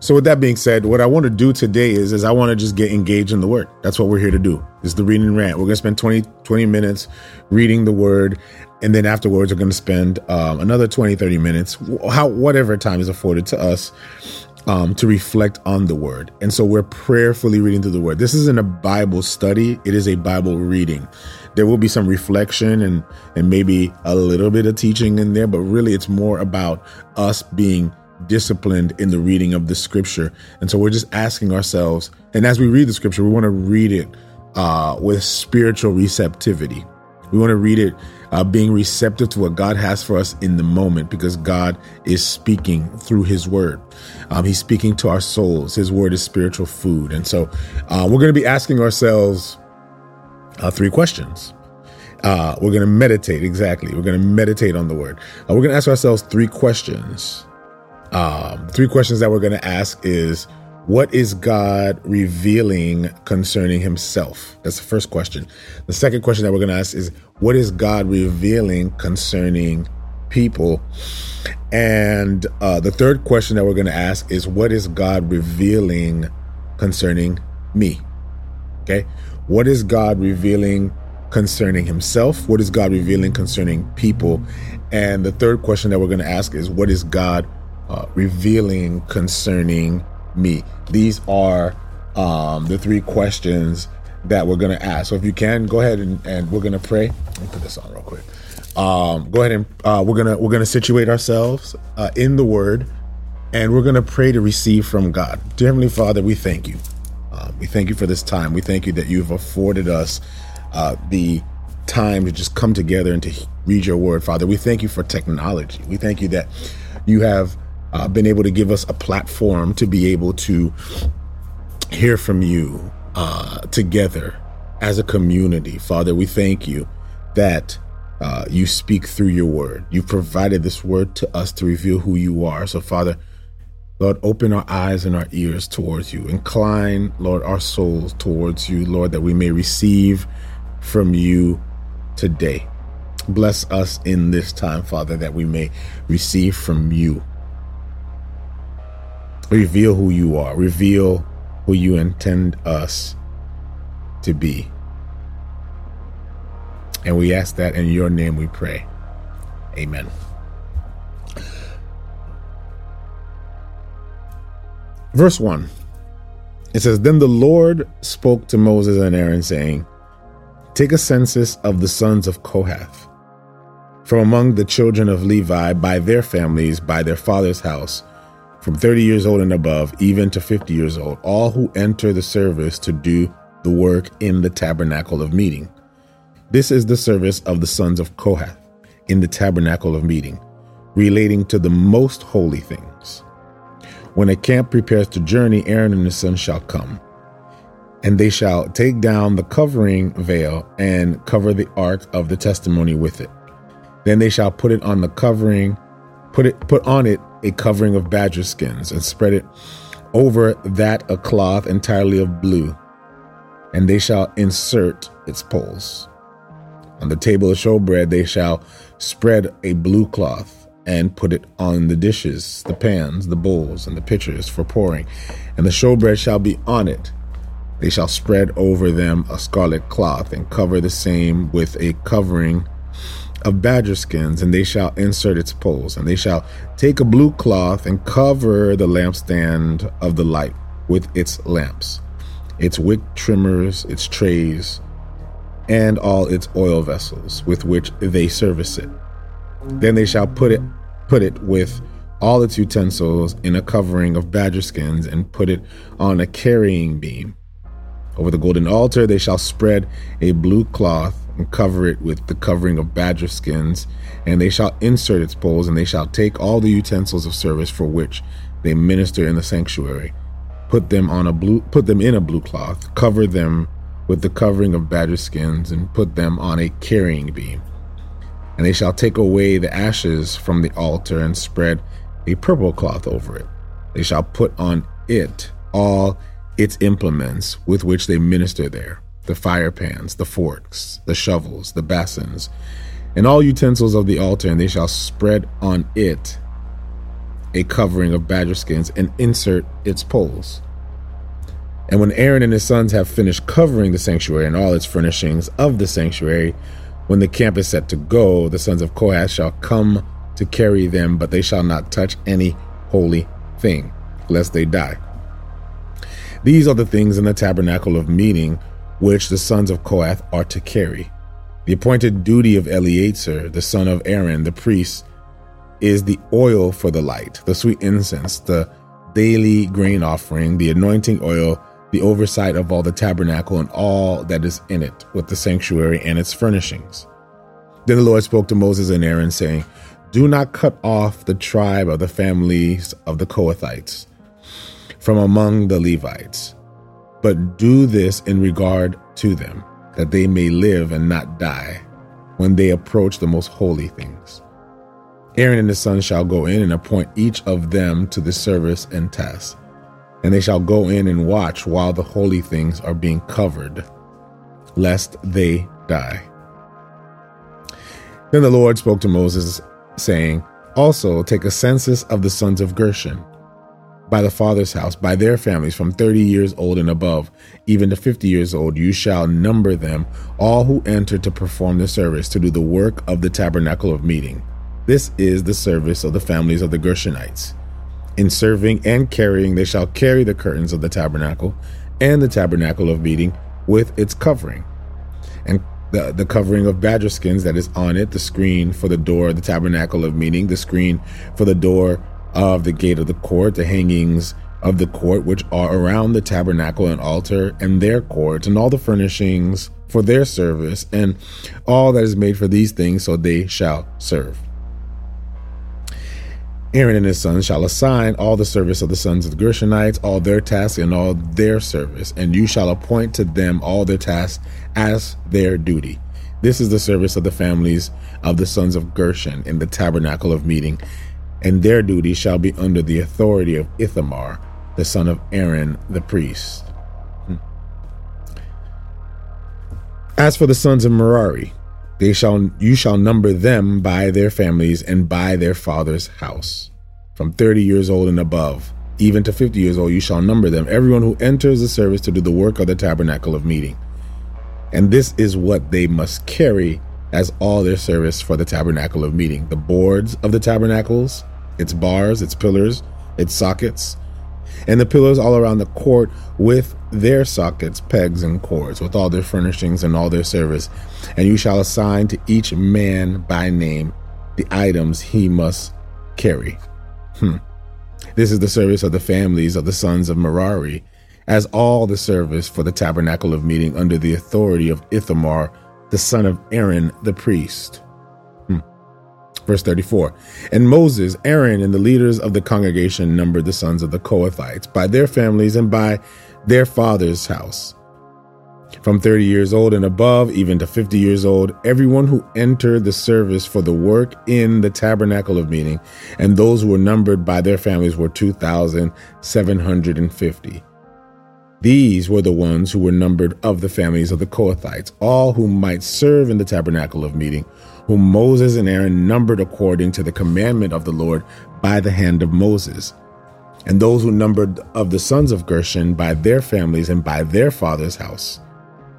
So with that being said, what I want to do today is is I want to just get engaged in the word. That's what we're here to do. Is the read and rant. We're going to spend 20 20 minutes reading the word and then afterwards we're going to spend um, another 20 30 minutes how whatever time is afforded to us um, to reflect on the word. And so we're prayerfully reading through the word. This isn't a Bible study, it is a Bible reading. There will be some reflection and, and maybe a little bit of teaching in there, but really it's more about us being disciplined in the reading of the scripture. And so we're just asking ourselves, and as we read the scripture, we want to read it uh, with spiritual receptivity. We want to read it uh, being receptive to what God has for us in the moment because God is speaking through His Word. Um, he's speaking to our souls. His Word is spiritual food. And so uh, we're going to be asking ourselves uh, three questions. Uh, we're going to meditate, exactly. We're going to meditate on the Word. Uh, we're going to ask ourselves three questions. Um, three questions that we're going to ask is what is God revealing concerning himself? That's the first question. The second question that we're going to ask is what is God revealing concerning people? And uh, the third question that we're going to ask is what is God revealing concerning me? Okay. What is God revealing concerning himself? What is God revealing concerning people? And the third question that we're going to ask is what is God uh, revealing concerning me? These are um, the three questions that we're going to ask. So if you can, go ahead and, and we're going to pray. Let me put this on real quick. Um, go ahead and uh, we're gonna we're gonna situate ourselves uh, in the Word, and we're gonna pray to receive from God. Dear Heavenly Father, we thank you. Uh, we thank you for this time. We thank you that you've afforded us uh, the time to just come together and to read your Word, Father. We thank you for technology. We thank you that you have uh, been able to give us a platform to be able to hear from you uh, together as a community. Father, we thank you that uh, you speak through your word. You've provided this word to us to reveal who you are. So, Father, Lord, open our eyes and our ears towards you. Incline, Lord, our souls towards you, Lord, that we may receive from you today. Bless us in this time, Father, that we may receive from you. Reveal who you are. Reveal who you intend us to be. And we ask that in your name we pray. Amen. Verse 1 it says, Then the Lord spoke to Moses and Aaron, saying, Take a census of the sons of Kohath from among the children of Levi by their families, by their father's house from 30 years old and above, even to 50 years old, all who enter the service to do the work in the tabernacle of meeting. This is the service of the sons of Kohath in the tabernacle of meeting, relating to the most holy things. When a camp prepares to journey, Aaron and his sons shall come, and they shall take down the covering veil and cover the ark of the testimony with it. Then they shall put it on the covering, put it put on it a covering of badger skins and spread it over that a cloth entirely of blue, and they shall insert its poles. On the table of showbread they shall spread a blue cloth and put it on the dishes, the pans, the bowls, and the pitchers for pouring, and the showbread shall be on it. They shall spread over them a scarlet cloth and cover the same with a covering of badger skins, and they shall insert its poles, and they shall take a blue cloth and cover the lampstand of the light with its lamps, its wick trimmers, its trays, and all its oil vessels with which they service it. Then they shall put it put it with all its utensils in a covering of badger skins and put it on a carrying beam. Over the golden altar they shall spread a blue cloth and cover it with the covering of badger skins, and they shall insert its poles, and they shall take all the utensils of service for which they minister in the sanctuary, put them on a blue put them in a blue cloth, cover them with the covering of badger skins, and put them on a carrying beam. And they shall take away the ashes from the altar and spread a purple cloth over it. They shall put on it all its implements with which they minister there the fire pans, the forks, the shovels, the basins, and all utensils of the altar, and they shall spread on it a covering of badger skins and insert its poles. And when Aaron and his sons have finished covering the sanctuary and all its furnishings of the sanctuary, when the camp is set to go, the sons of Kohath shall come to carry them, but they shall not touch any holy thing, lest they die. These are the things in the tabernacle of meeting which the sons of Kohath are to carry. The appointed duty of Eleazar, the son of Aaron, the priest, is the oil for the light, the sweet incense, the daily grain offering, the anointing oil, the oversight of all the tabernacle and all that is in it, with the sanctuary and its furnishings. Then the Lord spoke to Moses and Aaron, saying, Do not cut off the tribe of the families of the Kohathites from among the Levites, but do this in regard to them, that they may live and not die when they approach the most holy things. Aaron and his sons shall go in and appoint each of them to the service and task and they shall go in and watch while the holy things are being covered, lest they die. Then the Lord spoke to Moses, saying, Also take a census of the sons of Gershon by the father's house, by their families, from thirty years old and above, even to fifty years old. You shall number them, all who enter to perform the service, to do the work of the tabernacle of meeting. This is the service of the families of the Gershonites. In serving and carrying, they shall carry the curtains of the tabernacle and the tabernacle of meeting with its covering, and the, the covering of badger skins that is on it, the screen for the door of the tabernacle of meeting, the screen for the door of the gate of the court, the hangings of the court which are around the tabernacle and altar and their courts, and all the furnishings for their service, and all that is made for these things, so they shall serve. Aaron and his sons shall assign all the service of the sons of the Gershonites, all their tasks and all their service, and you shall appoint to them all their tasks as their duty. This is the service of the families of the sons of Gershon in the tabernacle of meeting, and their duty shall be under the authority of Ithamar, the son of Aaron the priest. Hmm. As for the sons of Merari, they shall you shall number them by their families and by their father's house. From 30 years old and above, even to 50 years old, you shall number them, everyone who enters the service to do the work of the tabernacle of meeting. And this is what they must carry as all their service for the tabernacle of meeting the boards of the tabernacles, its bars, its pillars, its sockets, and the pillars all around the court with their sockets, pegs, and cords, with all their furnishings and all their service. And you shall assign to each man by name the items he must carry. Hmm. This is the service of the families of the sons of Merari, as all the service for the tabernacle of meeting under the authority of Ithamar, the son of Aaron the priest. Hmm. Verse 34 And Moses, Aaron, and the leaders of the congregation numbered the sons of the Kohathites by their families and by their father's house. From 30 years old and above, even to 50 years old, everyone who entered the service for the work in the tabernacle of meeting, and those who were numbered by their families were 2,750. These were the ones who were numbered of the families of the Kohathites, all who might serve in the tabernacle of meeting whom Moses and Aaron numbered according to the commandment of the Lord by the hand of Moses. And those who numbered of the sons of Gershon by their families and by their father's house,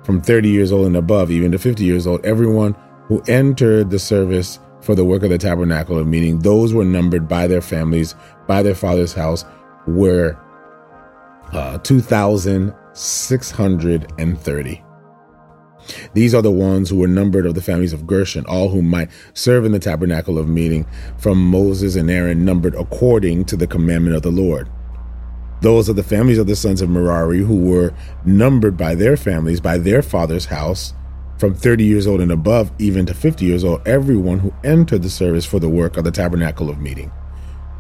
from 30 years old and above, even to 50 years old, everyone who entered the service for the work of the tabernacle of meeting, those were numbered by their families, by their father's house, were uh, 2,630. These are the ones who were numbered of the families of Gershon, all who might serve in the tabernacle of meeting, from Moses and Aaron, numbered according to the commandment of the Lord. Those are the families of the sons of Merari who were numbered by their families, by their father's house, from 30 years old and above, even to 50 years old, everyone who entered the service for the work of the tabernacle of meeting.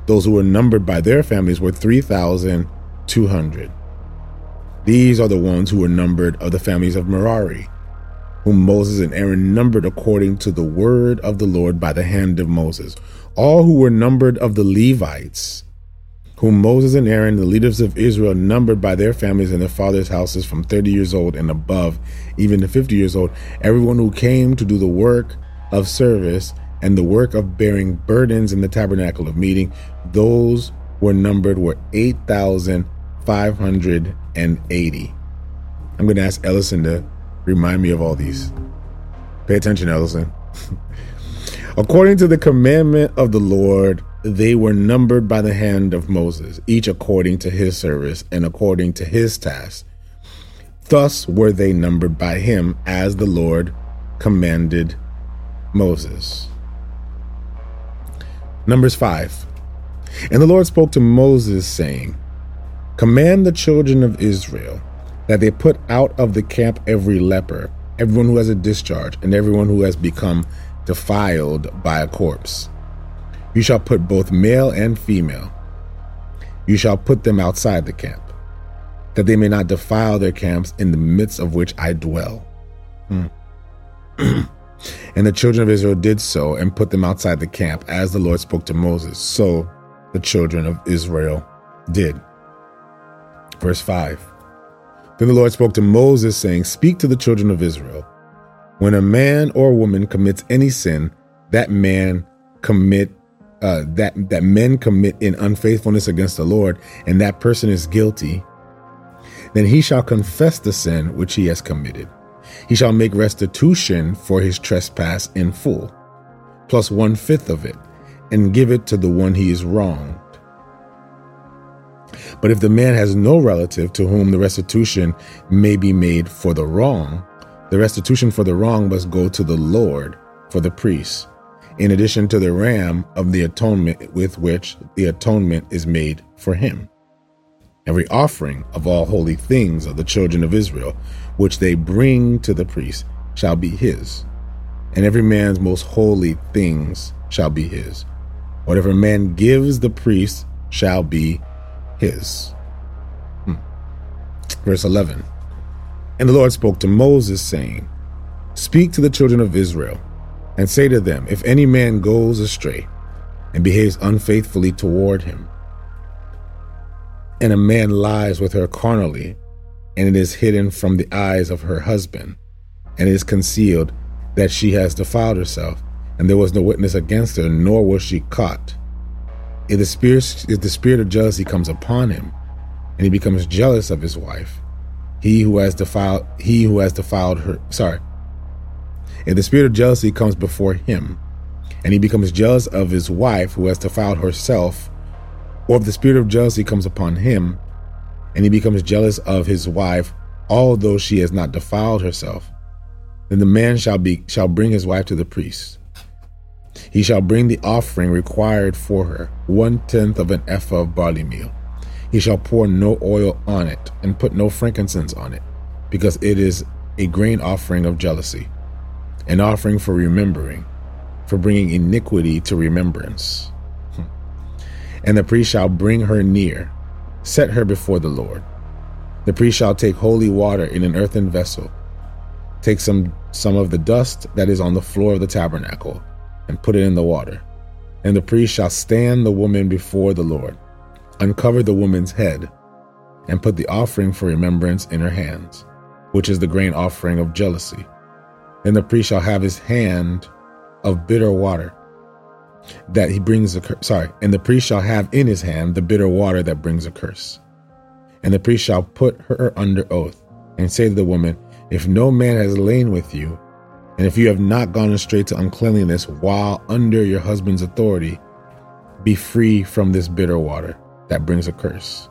Those who were numbered by their families were 3,200. These are the ones who were numbered of the families of Merari whom Moses and Aaron numbered according to the word of the Lord by the hand of Moses. All who were numbered of the Levites, whom Moses and Aaron, the leaders of Israel, numbered by their families and their fathers' houses from 30 years old and above, even to 50 years old, everyone who came to do the work of service and the work of bearing burdens in the tabernacle of meeting, those were numbered were 8,580. I'm going to ask Ellison to remind me of all these. Pay attention, Ellison. According to the commandment of the Lord, they were numbered by the hand of Moses, each according to his service and according to his task. Thus were they numbered by him as the Lord commanded Moses. Numbers 5. And the Lord spoke to Moses, saying, Command the children of Israel that they put out of the camp every leper, everyone who has a discharge, and everyone who has become defiled by a corpse. You shall put both male and female. You shall put them outside the camp, that they may not defile their camps in the midst of which I dwell. Hmm. and the children of Israel did so and put them outside the camp, as the Lord spoke to Moses. So the children of Israel did. Verse 5 Then the Lord spoke to Moses, saying, Speak to the children of Israel. When a man or a woman commits any sin, that man commit uh, that that men commit in unfaithfulness against the Lord, and that person is guilty, then he shall confess the sin which he has committed. He shall make restitution for his trespass in full, plus one fifth of it, and give it to the one he is wronged. But if the man has no relative to whom the restitution may be made for the wrong, the restitution for the wrong must go to the Lord for the priest, in addition to the ram of the atonement with which the atonement is made for him. Every offering of all holy things of the children of Israel, which they bring to the priest, shall be his, and every man's most holy things shall be his. Whatever man gives the priest shall be his. Hmm. Verse 11 And the Lord spoke to Moses, saying, Speak to the children of Israel, and say to them, If any man goes astray and behaves unfaithfully toward him, and a man lies with her carnally, and it is hidden from the eyes of her husband, and it is concealed that she has defiled herself, and there was no witness against her, nor was she caught. If the spirit, if the spirit of jealousy comes upon him, and he becomes jealous of his wife, he who has defiled, he who has defiled her, sorry. If the spirit of jealousy comes before him, and he becomes jealous of his wife who has defiled herself, or if the spirit of jealousy comes upon him, and he becomes jealous of his wife, although she has not defiled herself, then the man shall be shall bring his wife to the priest. He shall bring the offering required for her, one tenth of an ephah of barley meal. He shall pour no oil on it, and put no frankincense on it, because it is a grain offering of jealousy, an offering for remembering, for bringing iniquity to remembrance. Hmm. And the priest shall bring her near, set her before the Lord. The priest shall take holy water in an earthen vessel, take some, some of the dust that is on the floor of the tabernacle, and put it in the water. And the priest shall stand the woman before the Lord, uncover the woman's head, and put the offering for remembrance in her hands, which is the grain offering of jealousy. Then the priest shall have his hand of bitter water that he brings a curse. Sorry, and the priest shall have in his hand the bitter water that brings a curse. And the priest shall put her under oath and say to the woman, If no man has lain with you, and if you have not gone astray to uncleanliness while under your husband's authority, be free from this bitter water that brings a curse.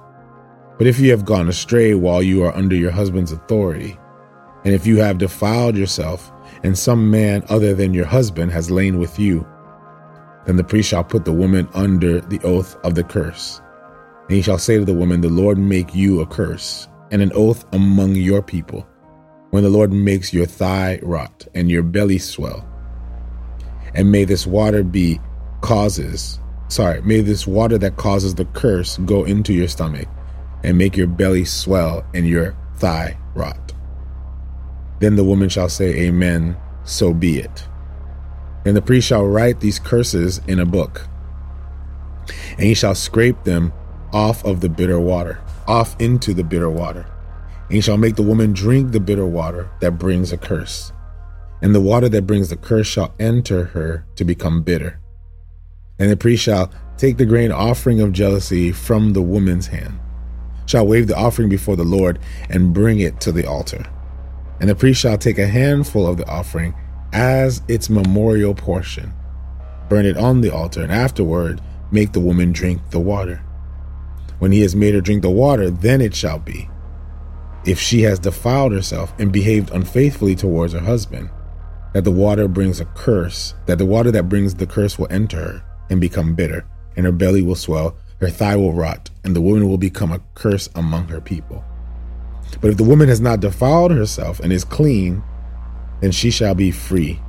But if you have gone astray while you are under your husband's authority, and if you have defiled yourself, and some man other than your husband has lain with you, then the priest shall put the woman under the oath of the curse. And he shall say to the woman, The Lord make you a curse, and an oath among your people when the Lord makes your thigh rot and your belly swell. And may this water be causes, sorry, may this water that causes the curse go into your stomach and make your belly swell and your thigh rot. Then the woman shall say, Amen, so be it. And the priest shall write these curses in a book, and he shall scrape them off of the bitter water, off into the bitter water and he shall make the woman drink the bitter water that brings a curse. and the water that brings the curse shall enter her to become bitter. And the priest shall take the grain offering of jealousy from the woman's hand, shall wave the offering before the Lord, and bring it to the altar. And the priest shall take a handful of the offering as its memorial portion, burn it on the altar, and afterward make the woman drink the water. When he has made her drink the water, then it shall be. If she has defiled herself and behaved unfaithfully towards her husband, that the water brings a curse, that the water that brings the curse will enter her and become bitter, and her belly will swell, her thigh will rot, and the woman will become a curse among her people. But if the woman has not defiled herself and is clean, then she shall be free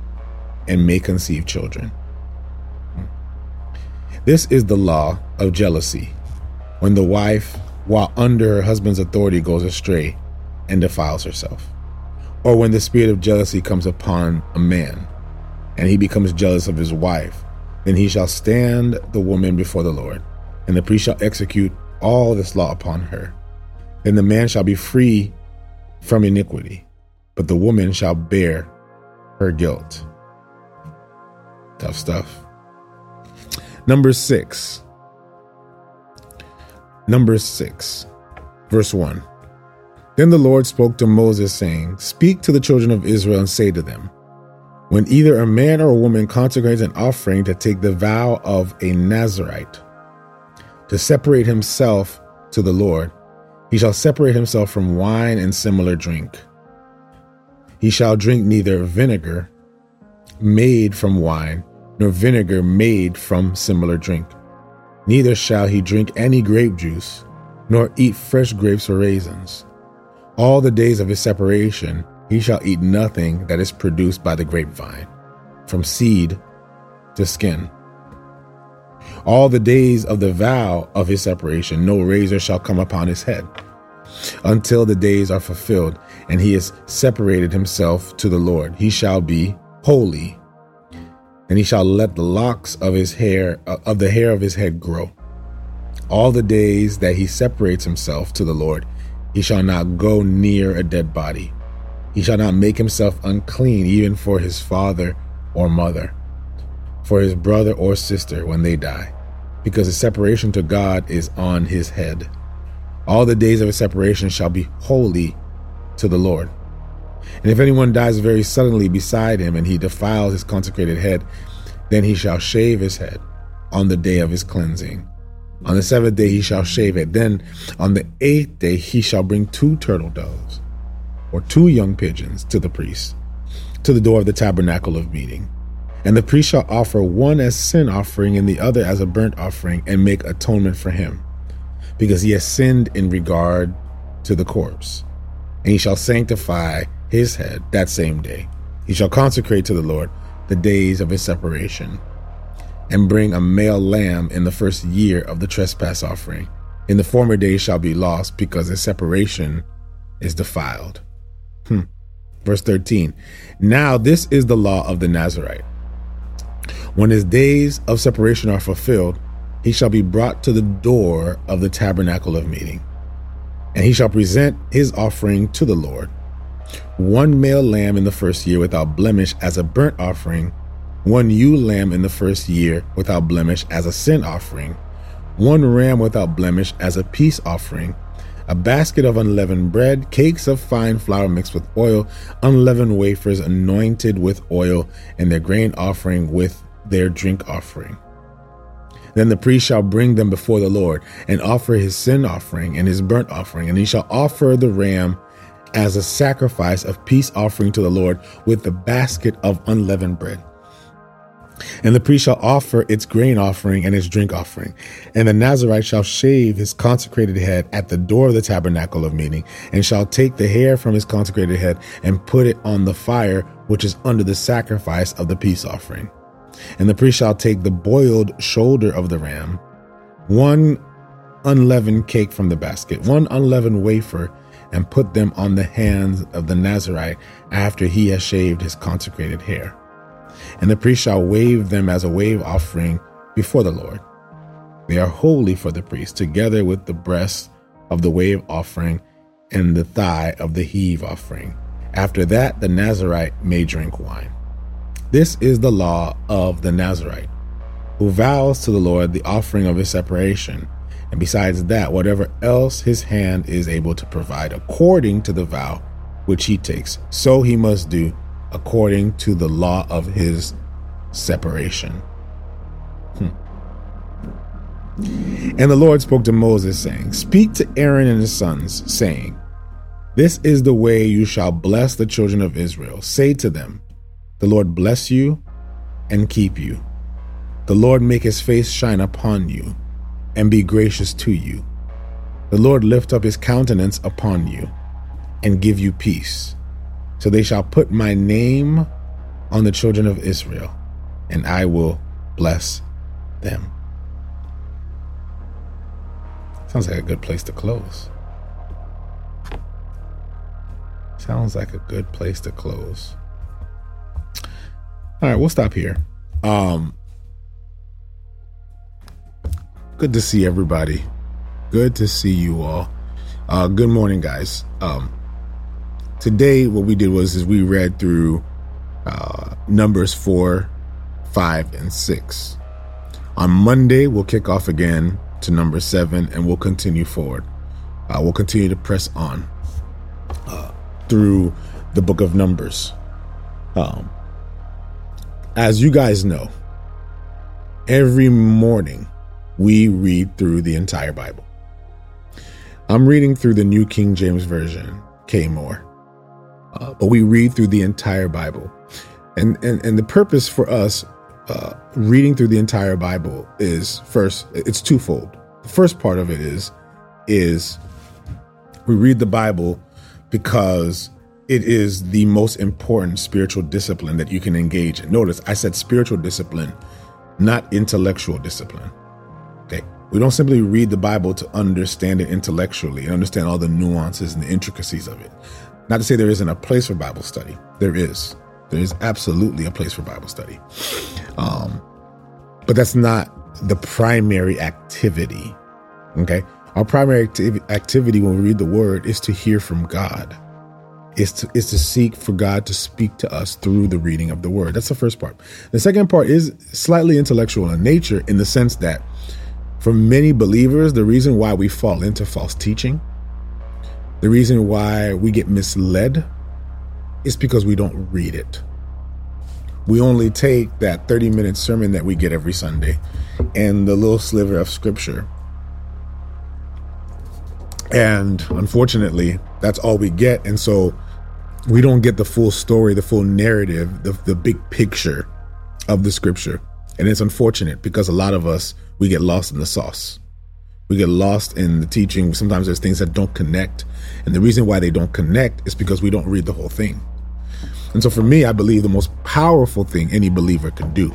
and may conceive children. This is the law of jealousy. When the wife, while under her husband's authority, goes astray and defiles herself, or when the spirit of jealousy comes upon a man and he becomes jealous of his wife, then he shall stand the woman before the Lord, and the priest shall execute all this law upon her. Then the man shall be free from iniquity, but the woman shall bear her guilt. Tough stuff. Number six. Number six, verse one. Then the Lord spoke to Moses, saying, Speak to the children of Israel and say to them, When either a man or a woman consecrates an offering to take the vow of a Nazarite, to separate himself to the Lord, he shall separate himself from wine and similar drink. He shall drink neither vinegar made from wine, nor vinegar made from similar drink. Neither shall he drink any grape juice, nor eat fresh grapes or raisins. All the days of his separation he shall eat nothing that is produced by the grapevine, from seed to skin. All the days of the vow of his separation, no razor shall come upon his head, until the days are fulfilled, and he has separated himself to the Lord. He shall be holy and he shall let the locks of his hair of the hair of his head grow all the days that he separates himself to the lord he shall not go near a dead body. He shall not make himself unclean even for his father or mother for his brother or sister when they die because the separation to god is on his head. All the days of his separation shall be holy to the lord. And if anyone dies very suddenly beside him, and he defiles his consecrated head, then he shall shave his head on the day of his cleansing. On the seventh day he shall shave it. Then on the eighth day he shall bring two turtle doves or two young pigeons to the priest, to the door of the tabernacle of meeting. And the priest shall offer one as sin offering and the other as a burnt offering and make atonement for him, because he has sinned in regard to the corpse. And he shall sanctify his head that same day. He shall consecrate to the Lord the days of his separation, and bring a male lamb in the first year of the trespass offering. In the former days shall be lost, because his separation is defiled. Hmm. Verse 13 Now this is the law of the Nazarite. When his days of separation are fulfilled, he shall be brought to the door of the tabernacle of meeting, and he shall present his offering to the Lord one male lamb in the first year without blemish as a burnt offering, one ewe lamb in the first year without blemish as a sin offering, one ram without blemish as a peace offering, a basket of unleavened bread, cakes of fine flour mixed with oil, unleavened wafers anointed with oil, and their grain offering with their drink offering. Then the priest shall bring them before the Lord and offer his sin offering and his burnt offering, and he shall offer the ram as a sacrifice of peace offering to the Lord with the basket of unleavened bread. And the priest shall offer its grain offering and its drink offering. And the Nazarite shall shave his consecrated head at the door of the tabernacle of meeting, and shall take the hair from his consecrated head and put it on the fire which is under the sacrifice of the peace offering. And the priest shall take the boiled shoulder of the ram, one unleavened cake from the basket, one unleavened wafer, and put them on the hands of the Nazarite after he has shaved his consecrated hair. And the priest shall wave them as a wave offering before the Lord. They are holy for the priest, together with the breast of the wave offering and the thigh of the heave offering, After that, the Nazarite may drink wine. This is the law of the Nazarite, who vows to the Lord the offering of his separation, and besides that, whatever else his hand is able to provide according to the vow which he takes, so he must do according to the law of his separation. Hmm. And the Lord spoke to Moses, saying, Speak to Aaron and his sons, saying, this is the way you shall bless the children of Israel. Say to them, The Lord bless you and keep you. The Lord make his face shine upon you and be gracious to you. The Lord lift up his countenance upon you and give you peace. So they shall put my name on the children of Israel, and I will bless them. Sounds like a good place to close. Sounds like a good place to close. All right, we'll stop here. Um, good to see everybody. Good to see you all. Uh, good morning, guys. Um, today, what we did was is we read through uh, numbers four, five, and six. On Monday, we'll kick off again to number seven, and we'll continue forward. Uh, we'll continue to press on. Uh, through the book of Numbers. Um, as you guys know, every morning we read through the entire Bible. I'm reading through the New King James Version, K. Moore, uh, but we read through the entire Bible. And, and, and the purpose for us uh, reading through the entire Bible is first, it's twofold. The first part of it is, is we read the Bible because it is the most important spiritual discipline that you can engage in. Notice I said spiritual discipline, not intellectual discipline. Okay. We don't simply read the Bible to understand it intellectually and understand all the nuances and the intricacies of it. Not to say there isn't a place for Bible study. There is. There is absolutely a place for Bible study. Um, but that's not the primary activity. Okay. Our primary acti- activity when we read the word is to hear from God. Is to, is to seek for God to speak to us through the reading of the word. That's the first part. The second part is slightly intellectual in nature in the sense that for many believers, the reason why we fall into false teaching, the reason why we get misled is because we don't read it. We only take that 30 minute sermon that we get every Sunday and the little sliver of scripture and unfortunately, that's all we get. And so we don't get the full story, the full narrative, the, the big picture of the scripture. And it's unfortunate because a lot of us, we get lost in the sauce. We get lost in the teaching. Sometimes there's things that don't connect. And the reason why they don't connect is because we don't read the whole thing. And so for me, I believe the most powerful thing any believer can do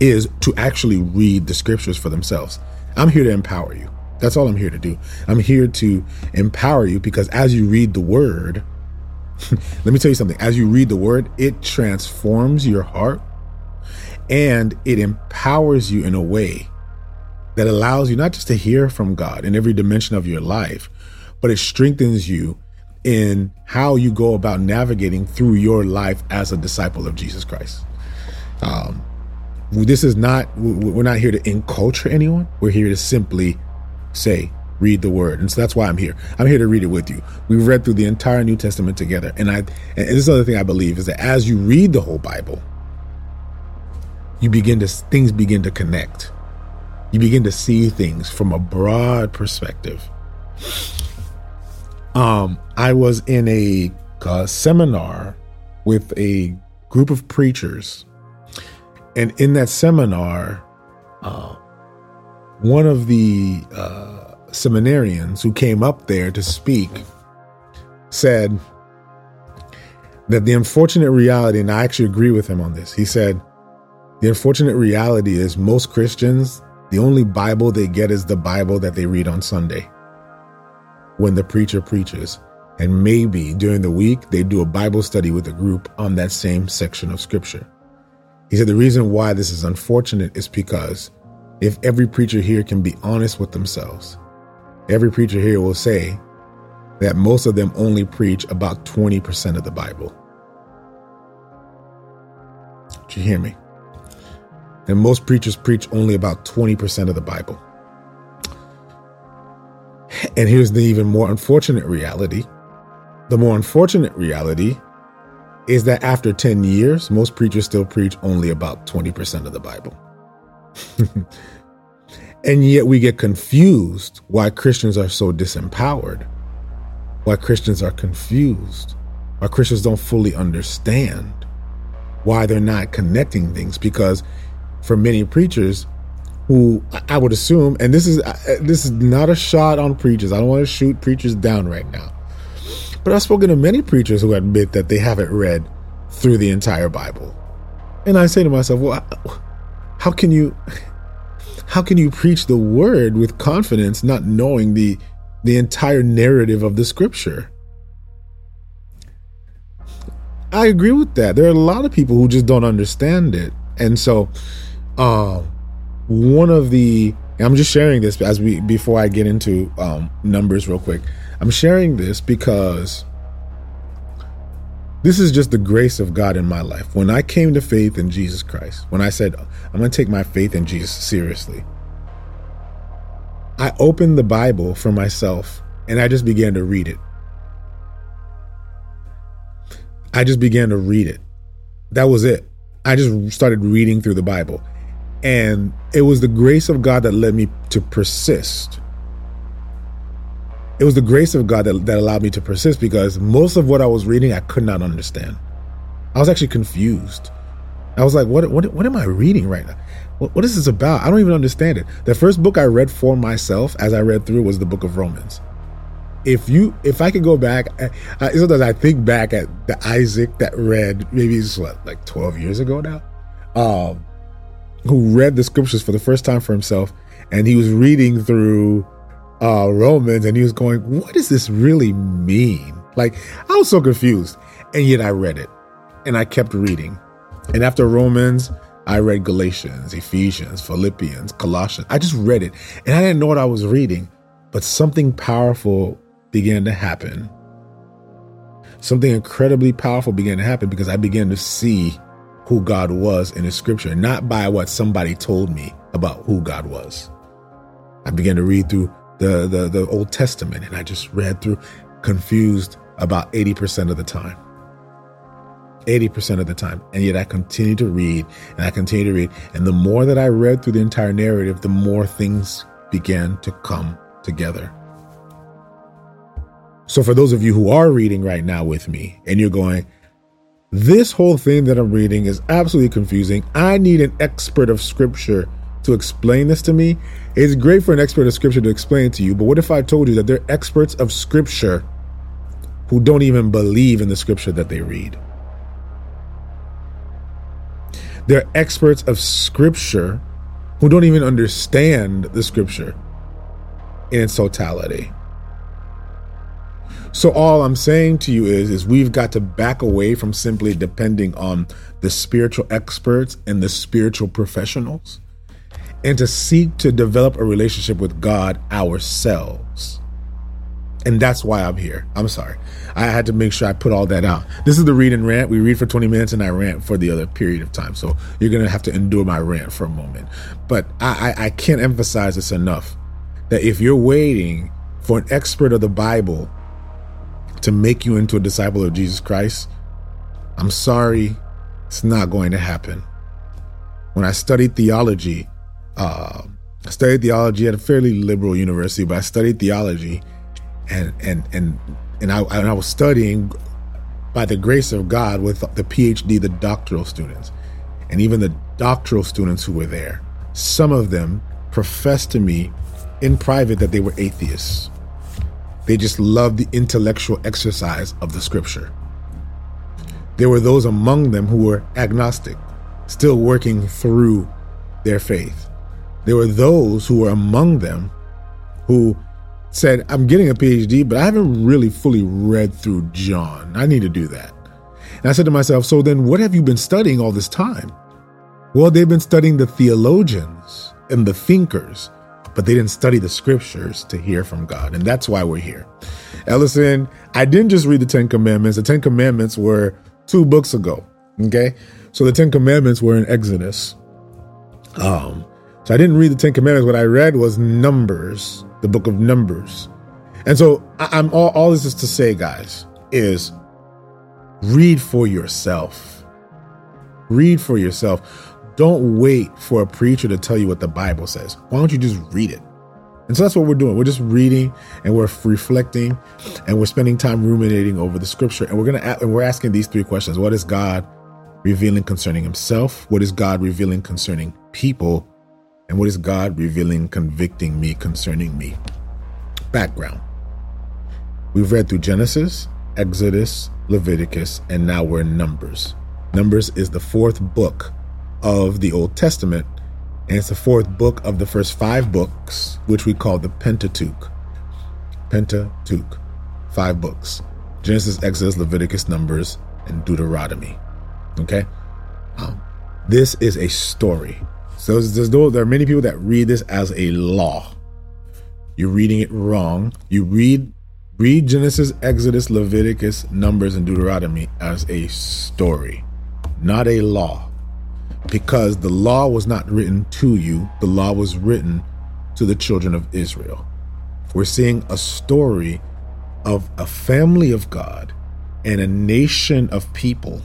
is to actually read the scriptures for themselves. I'm here to empower you. That's all I'm here to do. I'm here to empower you because as you read the word, let me tell you something. As you read the word, it transforms your heart and it empowers you in a way that allows you not just to hear from God in every dimension of your life, but it strengthens you in how you go about navigating through your life as a disciple of Jesus Christ. Um, this is not, we're not here to enculture anyone. We're here to simply say, read the word. And so that's why I'm here. I'm here to read it with you. We've read through the entire New Testament together. And I and this is other thing I believe is that as you read the whole Bible, you begin to things begin to connect. You begin to see things from a broad perspective. Um, I was in a uh, seminar with a group of preachers, and in that seminar, uh, one of the uh, seminarians who came up there to speak said that the unfortunate reality, and I actually agree with him on this, he said, the unfortunate reality is most Christians, the only Bible they get is the Bible that they read on Sunday when the preacher preaches. And maybe during the week, they do a Bible study with a group on that same section of scripture. He said the reason why this is unfortunate is because if every preacher here can be honest with themselves, every preacher here will say, that most of them only preach about 20% of the Bible. Did you hear me? And most preachers preach only about 20% of the Bible. And here's the even more unfortunate reality. The more unfortunate reality is that after 10 years, most preachers still preach only about 20% of the Bible. and yet we get confused why Christians are so disempowered, why Christians are confused, why Christians don't fully understand why they're not connecting things. Because for many preachers, who I would assume, and this is uh, this is not a shot on preachers. I don't want to shoot preachers down right now, but I've spoken to many preachers who admit that they haven't read through the entire Bible, and I say to myself, well, how can you how can you preach the word with confidence, not knowing the the entire narrative of the scripture? I agree with that. There are a lot of people who just don't understand it, and so. Um, one of the I'm just sharing this as we before I get into um, numbers real quick. I'm sharing this because this is just the grace of God in my life. When I came to faith in Jesus Christ, when I said I'm going to take my faith in Jesus seriously, I opened the Bible for myself and I just began to read it. I just began to read it. That was it. I just started reading through the Bible. And it was the grace of God that led me to persist. It was the grace of God that, that allowed me to persist because most of what I was reading, I could not understand. I was actually confused. I was like, what, what, what am I reading right now? What, what is this about? I don't even understand it. The first book I read for myself as I read through was the book of Romans. If you, if I could go back, I, sometimes I think back at the Isaac that read maybe it's what, like 12 years ago now. Um, who read the scriptures for the first time for himself, and he was reading through uh, Romans, and he was going, "What does this really mean?" Like I was so confused, and yet I read it, and I kept reading, and after Romans. I read Galatians, Ephesians, Philippians, Colossians. I just read it and I didn't know what I was reading, but something powerful began to happen. Something incredibly powerful began to happen because I began to see who God was in the scripture, not by what somebody told me about who God was. I began to read through the, the, the Old Testament and I just read through confused about 80% of the time. 80% of the time. And yet I continued to read and I continued to read. And the more that I read through the entire narrative, the more things began to come together. So for those of you who are reading right now with me and you're going, this whole thing that I'm reading is absolutely confusing. I need an expert of scripture to explain this to me. It's great for an expert of scripture to explain it to you, but what if I told you that they're experts of scripture who don't even believe in the scripture that they read? They're experts of scripture who don't even understand the scripture in its totality. So all I'm saying to you is is we've got to back away from simply depending on the spiritual experts and the spiritual professionals and to seek to develop a relationship with God ourselves. And that's why I'm here. I'm sorry. I had to make sure I put all that out. This is the read and rant. We read for 20 minutes and I rant for the other period of time. So you're going to have to endure my rant for a moment. But I, I, I can't emphasize this enough that if you're waiting for an expert of the Bible to make you into a disciple of Jesus Christ, I'm sorry, it's not going to happen. When I studied theology, uh, I studied theology at a fairly liberal university, but I studied theology, and and and and I, and I was studying by the grace of God with the PhD, the doctoral students, and even the doctoral students who were there. Some of them professed to me in private that they were atheists. They just loved the intellectual exercise of the scripture. There were those among them who were agnostic, still working through their faith. There were those who were among them who said, I'm getting a PhD, but I haven't really fully read through John. I need to do that. And I said to myself, So then what have you been studying all this time? Well, they've been studying the theologians and the thinkers but they didn't study the scriptures to hear from God. And that's why we're here. Ellison, I didn't just read the Ten Commandments. The Ten Commandments were two books ago. Okay. So the Ten Commandments were in Exodus. Um, so I didn't read the Ten Commandments. What I read was Numbers, the book of Numbers. And so I, am all, all this is to say, guys, is read for yourself. Read for yourself. Don't wait for a preacher to tell you what the Bible says. Why don't you just read it? And so that's what we're doing. We're just reading and we're reflecting and we're spending time ruminating over the scripture. And we're going to, and we're asking these three questions. What is God revealing concerning himself? What is God revealing concerning people? And what is God revealing, convicting me concerning me? Background. We've read through Genesis, Exodus, Leviticus, and now we're in Numbers. Numbers is the fourth book of the Old Testament and it's the fourth book of the first five books, which we call the Pentateuch. Pentateuch. Five books Genesis, Exodus, Leviticus, Numbers, and Deuteronomy. Okay? Um, this is a story. So no, there are many people that read this as a law. You're reading it wrong. You read read Genesis, Exodus, Leviticus, Numbers, and Deuteronomy as a story, not a law because the law was not written to you, the law was written to the children of Israel. We're seeing a story of a family of God and a nation of people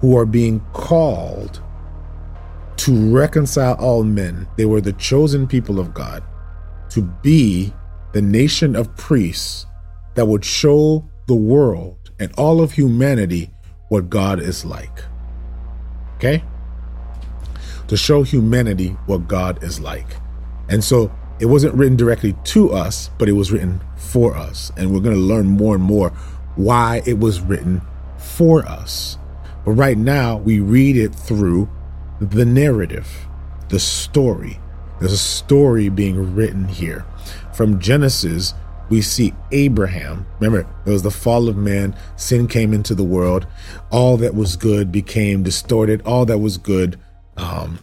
who are being called to reconcile all men. They were the chosen people of God to be the nation of priests that would show the world and all of humanity what God is like. Okay? To show humanity what God is like. And so it wasn't written directly to us, but it was written for us. And we're going to learn more and more why it was written for us. But right now, we read it through the narrative, the story. There's a story being written here. From Genesis, we see Abraham. Remember, there was the fall of man, sin came into the world. All that was good became distorted. All that was good, um,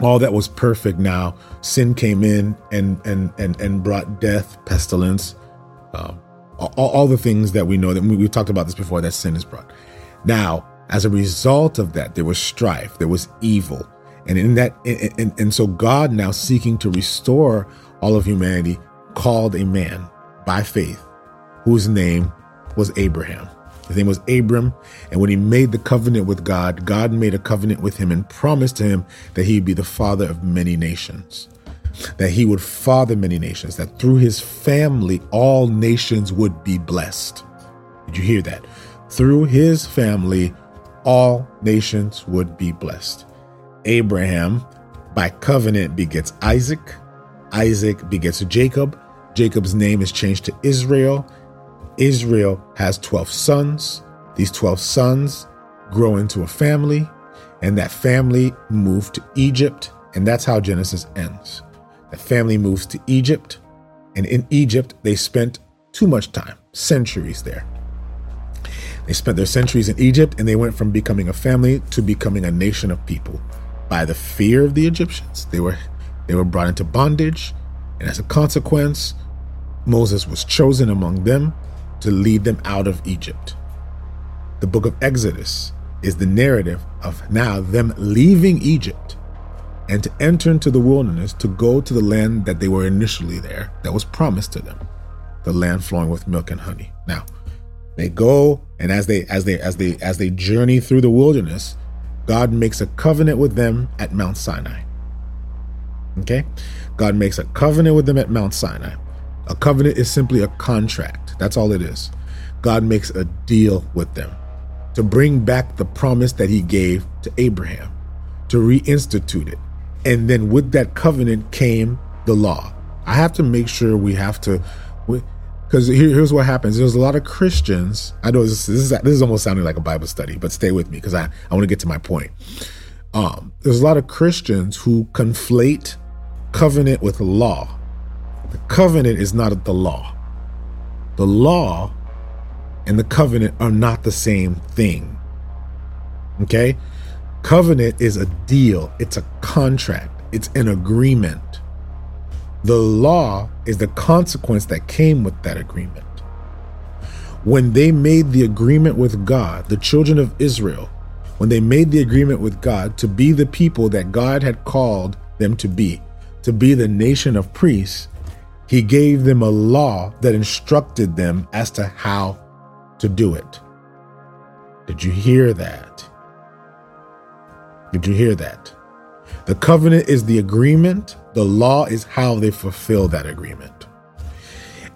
all that was perfect now, sin came in and and and and brought death, pestilence, um, all, all the things that we know that we, we've talked about this before that sin has brought. Now, as a result of that, there was strife, there was evil. And in that, and, and, and so God now seeking to restore all of humanity called a man by faith whose name was Abraham. His name was Abram. And when he made the covenant with God, God made a covenant with him and promised to him that he'd be the father of many nations, that he would father many nations, that through his family, all nations would be blessed. Did you hear that? Through his family, all nations would be blessed. Abraham, by covenant, begets Isaac. Isaac begets Jacob. Jacob's name is changed to Israel. Israel has 12 sons. These 12 sons grow into a family, and that family moved to Egypt. And that's how Genesis ends. The family moves to Egypt, and in Egypt, they spent too much time, centuries there. They spent their centuries in Egypt, and they went from becoming a family to becoming a nation of people. By the fear of the Egyptians, they were they were brought into bondage, and as a consequence, Moses was chosen among them to lead them out of Egypt. The book of Exodus is the narrative of now them leaving Egypt and to enter into the wilderness to go to the land that they were initially there, that was promised to them, the land flowing with milk and honey. Now, they go and as they as they as they as they journey through the wilderness, God makes a covenant with them at Mount Sinai. Okay? God makes a covenant with them at Mount Sinai. A covenant is simply a contract. That's all it is. God makes a deal with them to bring back the promise that he gave to Abraham, to reinstitute it. And then with that covenant came the law. I have to make sure we have to, because here, here's what happens. There's a lot of Christians. I know this, this is this is almost sounding like a Bible study, but stay with me because I, I want to get to my point. Um, there's a lot of Christians who conflate covenant with law. The covenant is not the law. The law and the covenant are not the same thing. Okay? Covenant is a deal, it's a contract, it's an agreement. The law is the consequence that came with that agreement. When they made the agreement with God, the children of Israel, when they made the agreement with God to be the people that God had called them to be, to be the nation of priests, he gave them a law that instructed them as to how to do it. Did you hear that? Did you hear that? The covenant is the agreement, the law is how they fulfill that agreement.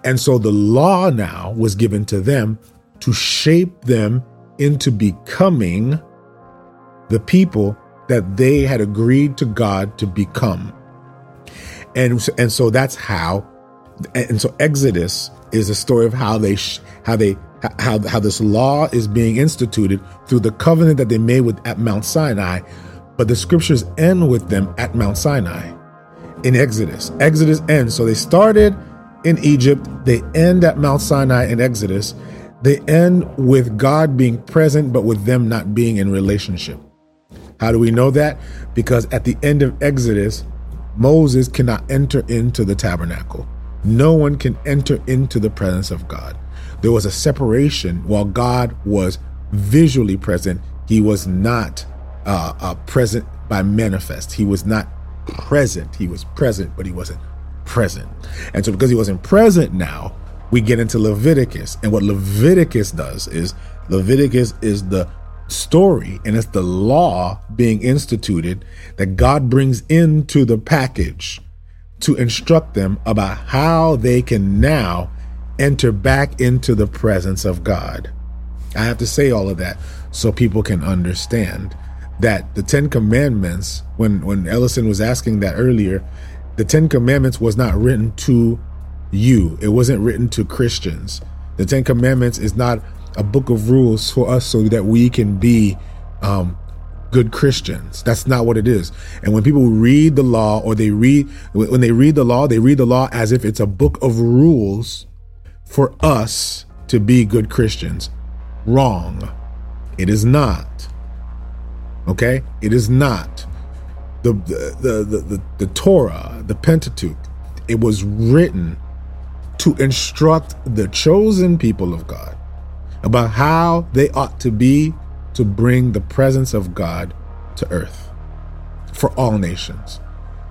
And so the law now was given to them to shape them into becoming the people that they had agreed to God to become. And, and so that's how, and so Exodus is a story of how they, how they, how, how this law is being instituted through the covenant that they made with at Mount Sinai. But the scriptures end with them at Mount Sinai in Exodus. Exodus ends. So they started in Egypt, they end at Mount Sinai in Exodus. They end with God being present, but with them not being in relationship. How do we know that? Because at the end of Exodus, Moses cannot enter into the tabernacle. No one can enter into the presence of God. There was a separation while God was visually present. He was not uh, uh, present by manifest. He was not present. He was present, but he wasn't present. And so, because he wasn't present now, we get into Leviticus. And what Leviticus does is Leviticus is the story and it's the law being instituted that God brings into the package to instruct them about how they can now enter back into the presence of God. I have to say all of that so people can understand that the 10 commandments when when Ellison was asking that earlier, the 10 commandments was not written to you. It wasn't written to Christians. The 10 commandments is not a book of rules for us so that we can be um, good Christians. That's not what it is. And when people read the law or they read, when they read the law, they read the law as if it's a book of rules for us to be good Christians. Wrong. It is not. Okay? It is not. The, the, the, the, the Torah, the Pentateuch, it was written to instruct the chosen people of God about how they ought to be to bring the presence of God to earth for all nations.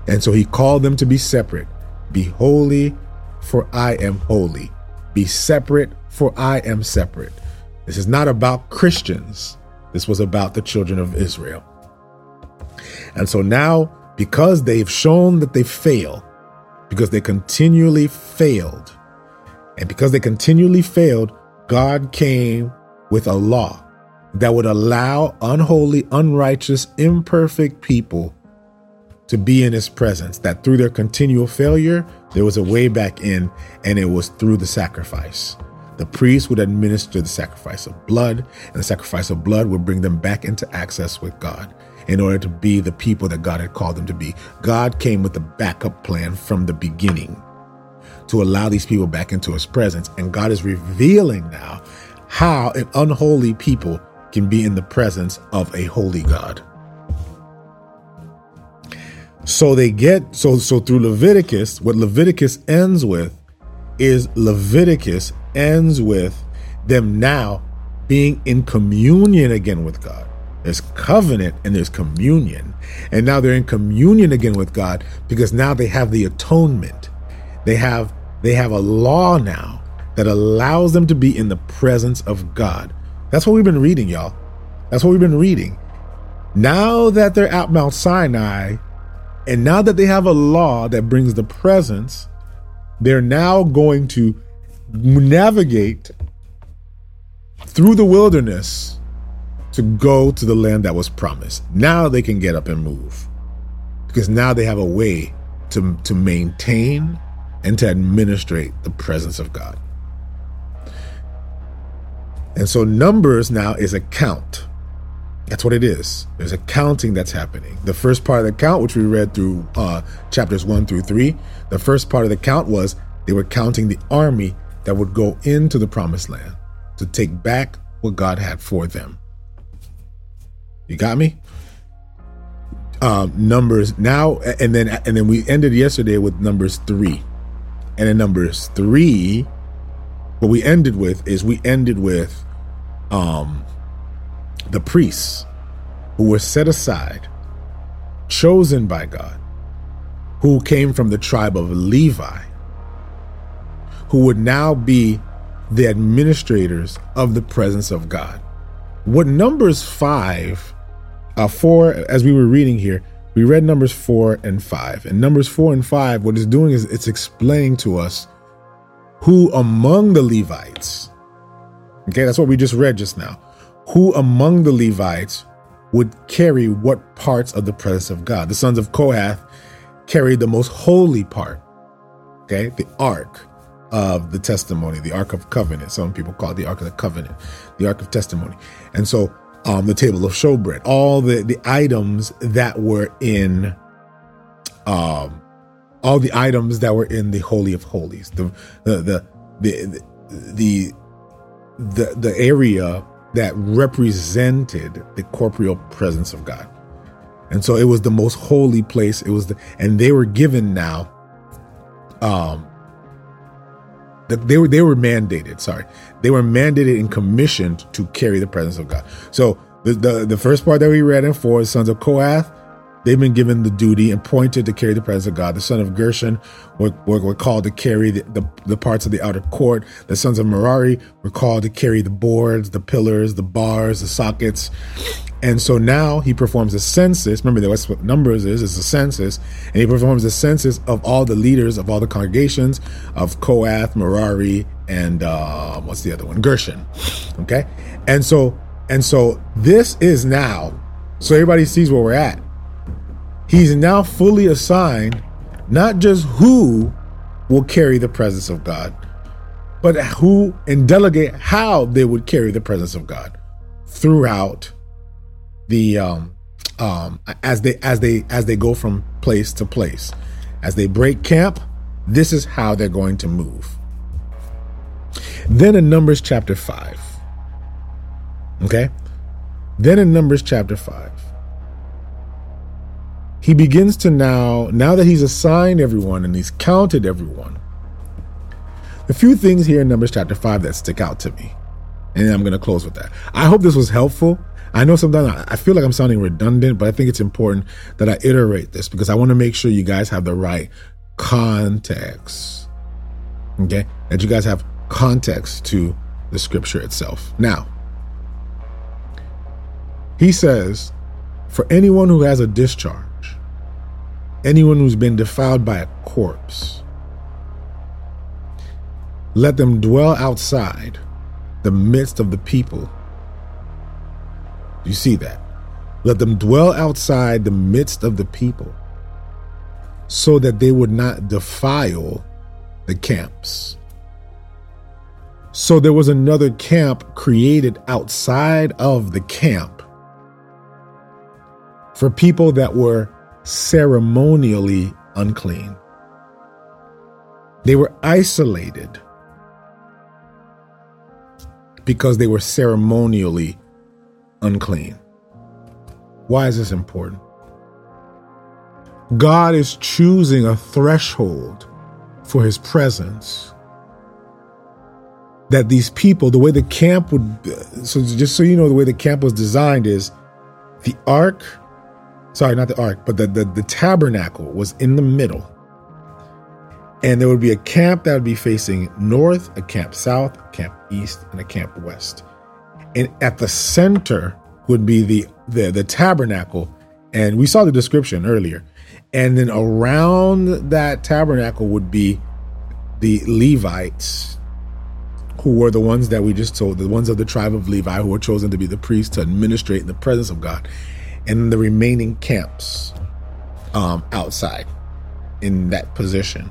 And so he called them to be separate. Be holy, for I am holy. Be separate, for I am separate. This is not about Christians. This was about the children of Israel. And so now, because they've shown that they fail, because they continually failed, and because they continually failed, God came with a law that would allow unholy, unrighteous, imperfect people to be in his presence. That through their continual failure, there was a way back in, and it was through the sacrifice. The priest would administer the sacrifice of blood, and the sacrifice of blood would bring them back into access with God in order to be the people that God had called them to be. God came with a backup plan from the beginning to allow these people back into his presence. And God is revealing now how an unholy people can be in the presence of a holy God. So they get so so through Leviticus, what Leviticus ends with is Leviticus ends with them now being in communion again with God. There's covenant and there's communion. And now they're in communion again with God because now they have the atonement. They have they have a law now that allows them to be in the presence of God. That's what we've been reading, y'all. That's what we've been reading. Now that they're at Mount Sinai, and now that they have a law that brings the presence, they're now going to navigate through the wilderness to go to the land that was promised. Now they can get up and move because now they have a way to, to maintain and to administrate the presence of God. And so numbers now is a count. That's what it is. There's a counting that's happening. The first part of the count, which we read through uh, chapters one through three, the first part of the count was they were counting the army that would go into the promised land to take back what God had for them. You got me? um, numbers now, and then and then we ended yesterday with numbers three, and in numbers three, what we ended with is we ended with um, the priests who were set aside, chosen by God, who came from the tribe of Levi, who would now be the administrators of the presence of God. What Numbers 5, uh, 4, as we were reading here, we read Numbers 4 and 5. And Numbers 4 and 5, what it's doing is it's explaining to us who among the Levites, okay, that's what we just read just now, who among the Levites would carry what parts of the presence of God. The sons of Kohath carried the most holy part, okay, the ark of the testimony, the Ark of Covenant. Some people call it the Ark of the Covenant, the Ark of Testimony. And so um, the table of showbread, all the, the items that were in um, all the items that were in the Holy of Holies, the the the the the, the, the area that represented the corporeal presence of God. And so it was the most holy place. It was the and they were given now um that they were they were mandated. Sorry, they were mandated and commissioned to carry the presence of God. So the the, the first part that we read in four, the sons of Kohath, they've been given the duty and appointed to carry the presence of God. The son of Gershon were, were, were called to carry the, the, the, parts of the outer court. The sons of Merari were called to carry the boards, the pillars, the bars, the sockets. And so now he performs a census. Remember, that's what numbers is, it's a census. And he performs a census of all the leaders of all the congregations of Kohath, Merari, and uh, what's the other one? Gershon. Okay. And so, and so this is now, so everybody sees where we're at. He's now fully assigned not just who will carry the presence of God, but who and delegate how they would carry the presence of God throughout the um, um, as they as they as they go from place to place. As they break camp, this is how they're going to move. Then in Numbers chapter 5. Okay? Then in Numbers chapter 5. He begins to now, now that he's assigned everyone and he's counted everyone, a few things here in Numbers chapter 5 that stick out to me. And I'm going to close with that. I hope this was helpful. I know sometimes I feel like I'm sounding redundant, but I think it's important that I iterate this because I want to make sure you guys have the right context. Okay? That you guys have context to the scripture itself. Now, he says, for anyone who has a discharge, anyone who's been defiled by a corpse, let them dwell outside the midst of the people you see that? Let them dwell outside the midst of the people so that they would not defile the camps. So there was another camp created outside of the camp for people that were ceremonially unclean. They were isolated because they were ceremonially unclean. Why is this important? God is choosing a threshold for his presence. That these people, the way the camp would, so just so you know, the way the camp was designed is the ark, sorry, not the ark, but the, the, the tabernacle was in the middle. And there would be a camp that would be facing north, a camp south, a camp east, and a camp west. And at the center would be the, the the tabernacle. And we saw the description earlier. And then around that tabernacle would be the levites who were the ones that we just told the ones of the tribe of levi who were chosen to be the priests to administrate in the presence of god and the remaining camps um, outside in that position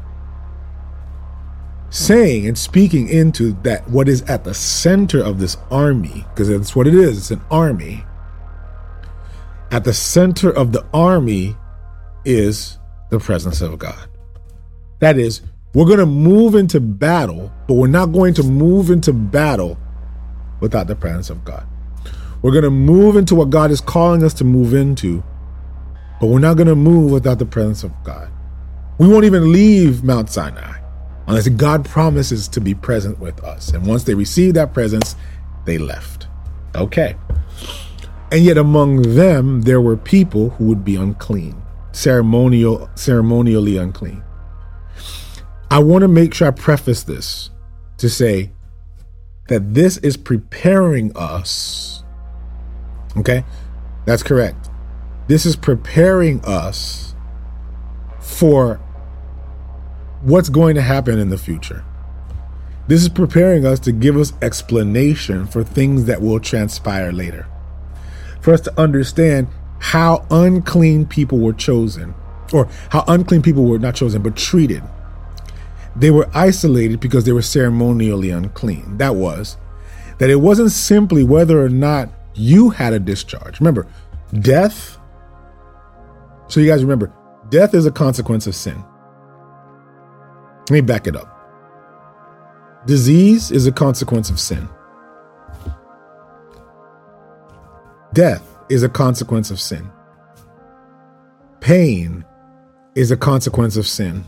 saying and speaking into that what is at the center of this army, because that's what it is, it's an army. At the center of the army is the presence of God. That is, we're going to move into battle, but we're not going to move into battle without the presence of God. We're going to move into what God is calling us to move into, But we're not going to move without the presence of God. We won't even leave Mount Sinai unless God promises to be present with us. And once they received that presence, they left. Okay. And yet among them there were people who would be unclean, ceremonial ceremonially unclean. I want to make sure I preface this to say that this is preparing us. Okay? That's correct. This is preparing us for what's going to happen in the future. This is preparing us to give us explanation for things that will transpire later. For us to understand how unclean people were chosen, or how unclean people were not chosen, but treated. They were isolated because they were ceremonially unclean. That was, that it wasn't simply whether or not you had a discharge. Remember, death. So, you guys remember, death is a consequence of sin. Let me back it up. Disease is a consequence of sin. Death is a consequence of sin. Pain is a consequence of sin.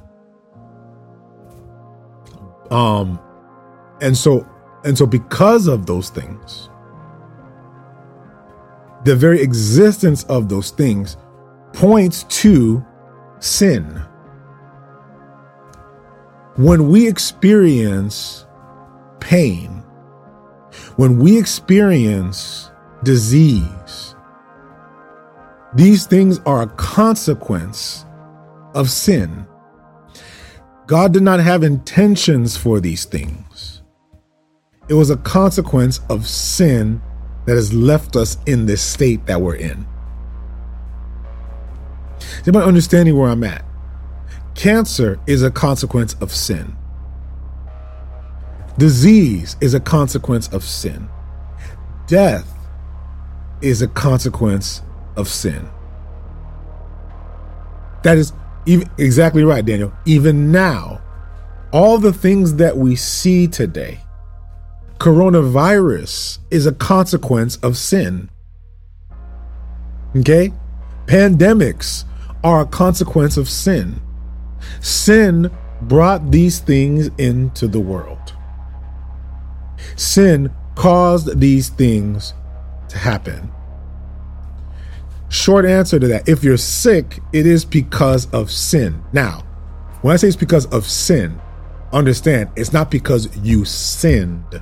Um and so and so because of those things the very existence of those things points to sin. When we experience pain, when we experience disease, these things are a consequence of sin. God did not have intentions for these things. It was a consequence of sin that has left us in this state that we're in. Is anybody understanding where I'm at? Cancer is a consequence of sin. Disease is a consequence of sin. Death is a consequence of sin. That is even, exactly right, Daniel. Even now, all the things that we see today, coronavirus is a consequence of sin. Okay? Pandemics are a consequence of sin. Sin brought these things into the world. Sin caused these things to happen. Short answer to that if you're sick, it is because of sin. Now, when I say it's because of sin, understand it's not because you sinned.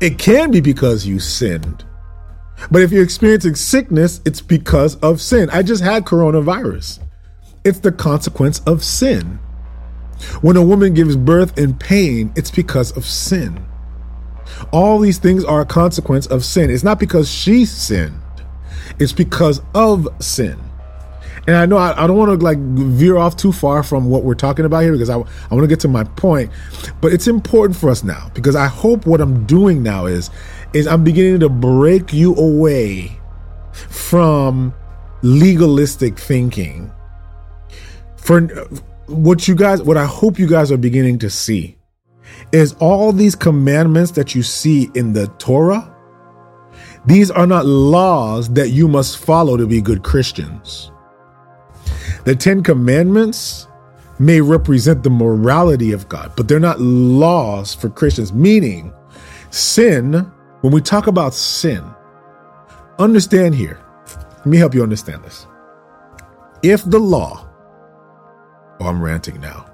It can be because you sinned. But if you're experiencing sickness, it's because of sin. I just had coronavirus. It's the consequence of sin. When a woman gives birth in pain, it's because of sin. All these things are a consequence of sin. It's not because she sinned, it's because of sin. And I know I, I don't want to like veer off too far from what we're talking about here because I, I want to get to my point. But it's important for us now because I hope what I'm doing now is is I'm beginning to break you away from legalistic thinking. For what you guys, what I hope you guys are beginning to see is all these commandments that you see in the Torah. These are not laws that you must follow to be good Christians. The Ten Commandments may represent the morality of God, but they're not laws for Christians, meaning sin, when we talk about sin, understand here, let me help you understand this. If the law, oh, I'm ranting now,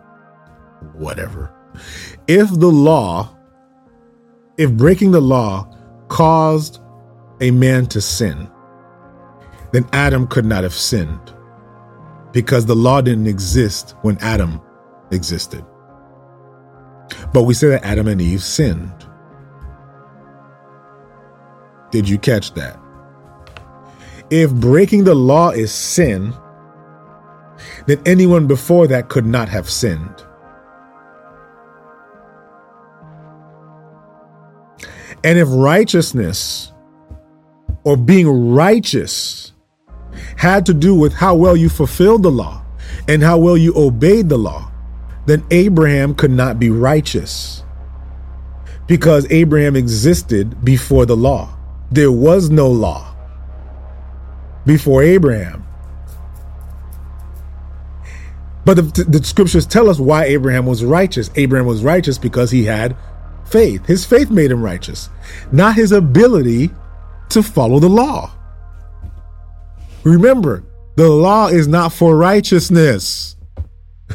whatever. If the law, if breaking the law caused a man to sin, then Adam could not have sinned because the law didn't exist when Adam existed. But we say that Adam and Eve sinned. Did you catch that? If breaking the law is sin, then anyone before that could not have sinned. And if righteousness or being righteous had to do with how well you fulfilled the law and how well you obeyed the law, then Abraham could not be righteous because Abraham existed before the law. There was no law before Abraham. But the, the scriptures tell us why Abraham was righteous. Abraham was righteous because he had faith. His faith made him righteous, not his ability to follow the law. Remember, the law is not for righteousness.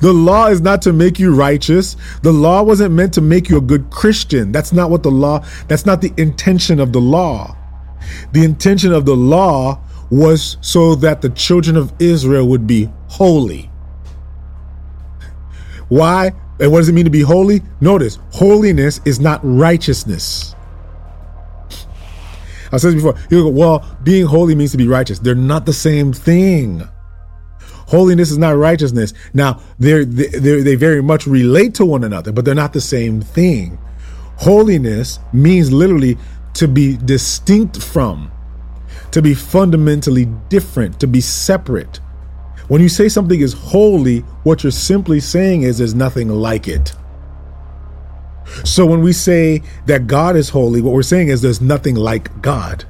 the law is not to make you righteous. The law wasn't meant to make you a good Christian. That's not what the law, that's not the intention of the law. The intention of the law was so that the children of Israel would be holy. Why? And what does it mean to be holy? Notice, holiness is not righteousness. I said before. You go, well, being holy means to be righteous. They're not the same thing. Holiness is not righteousness. Now, they're, they're, they very much relate to one another, but they're not the same thing. Holiness means literally to be distinct from, to be fundamentally different, to be separate. When you say something is holy, what you're simply saying is there's nothing like it. So when we say that God is holy, what we're saying is there's nothing like God.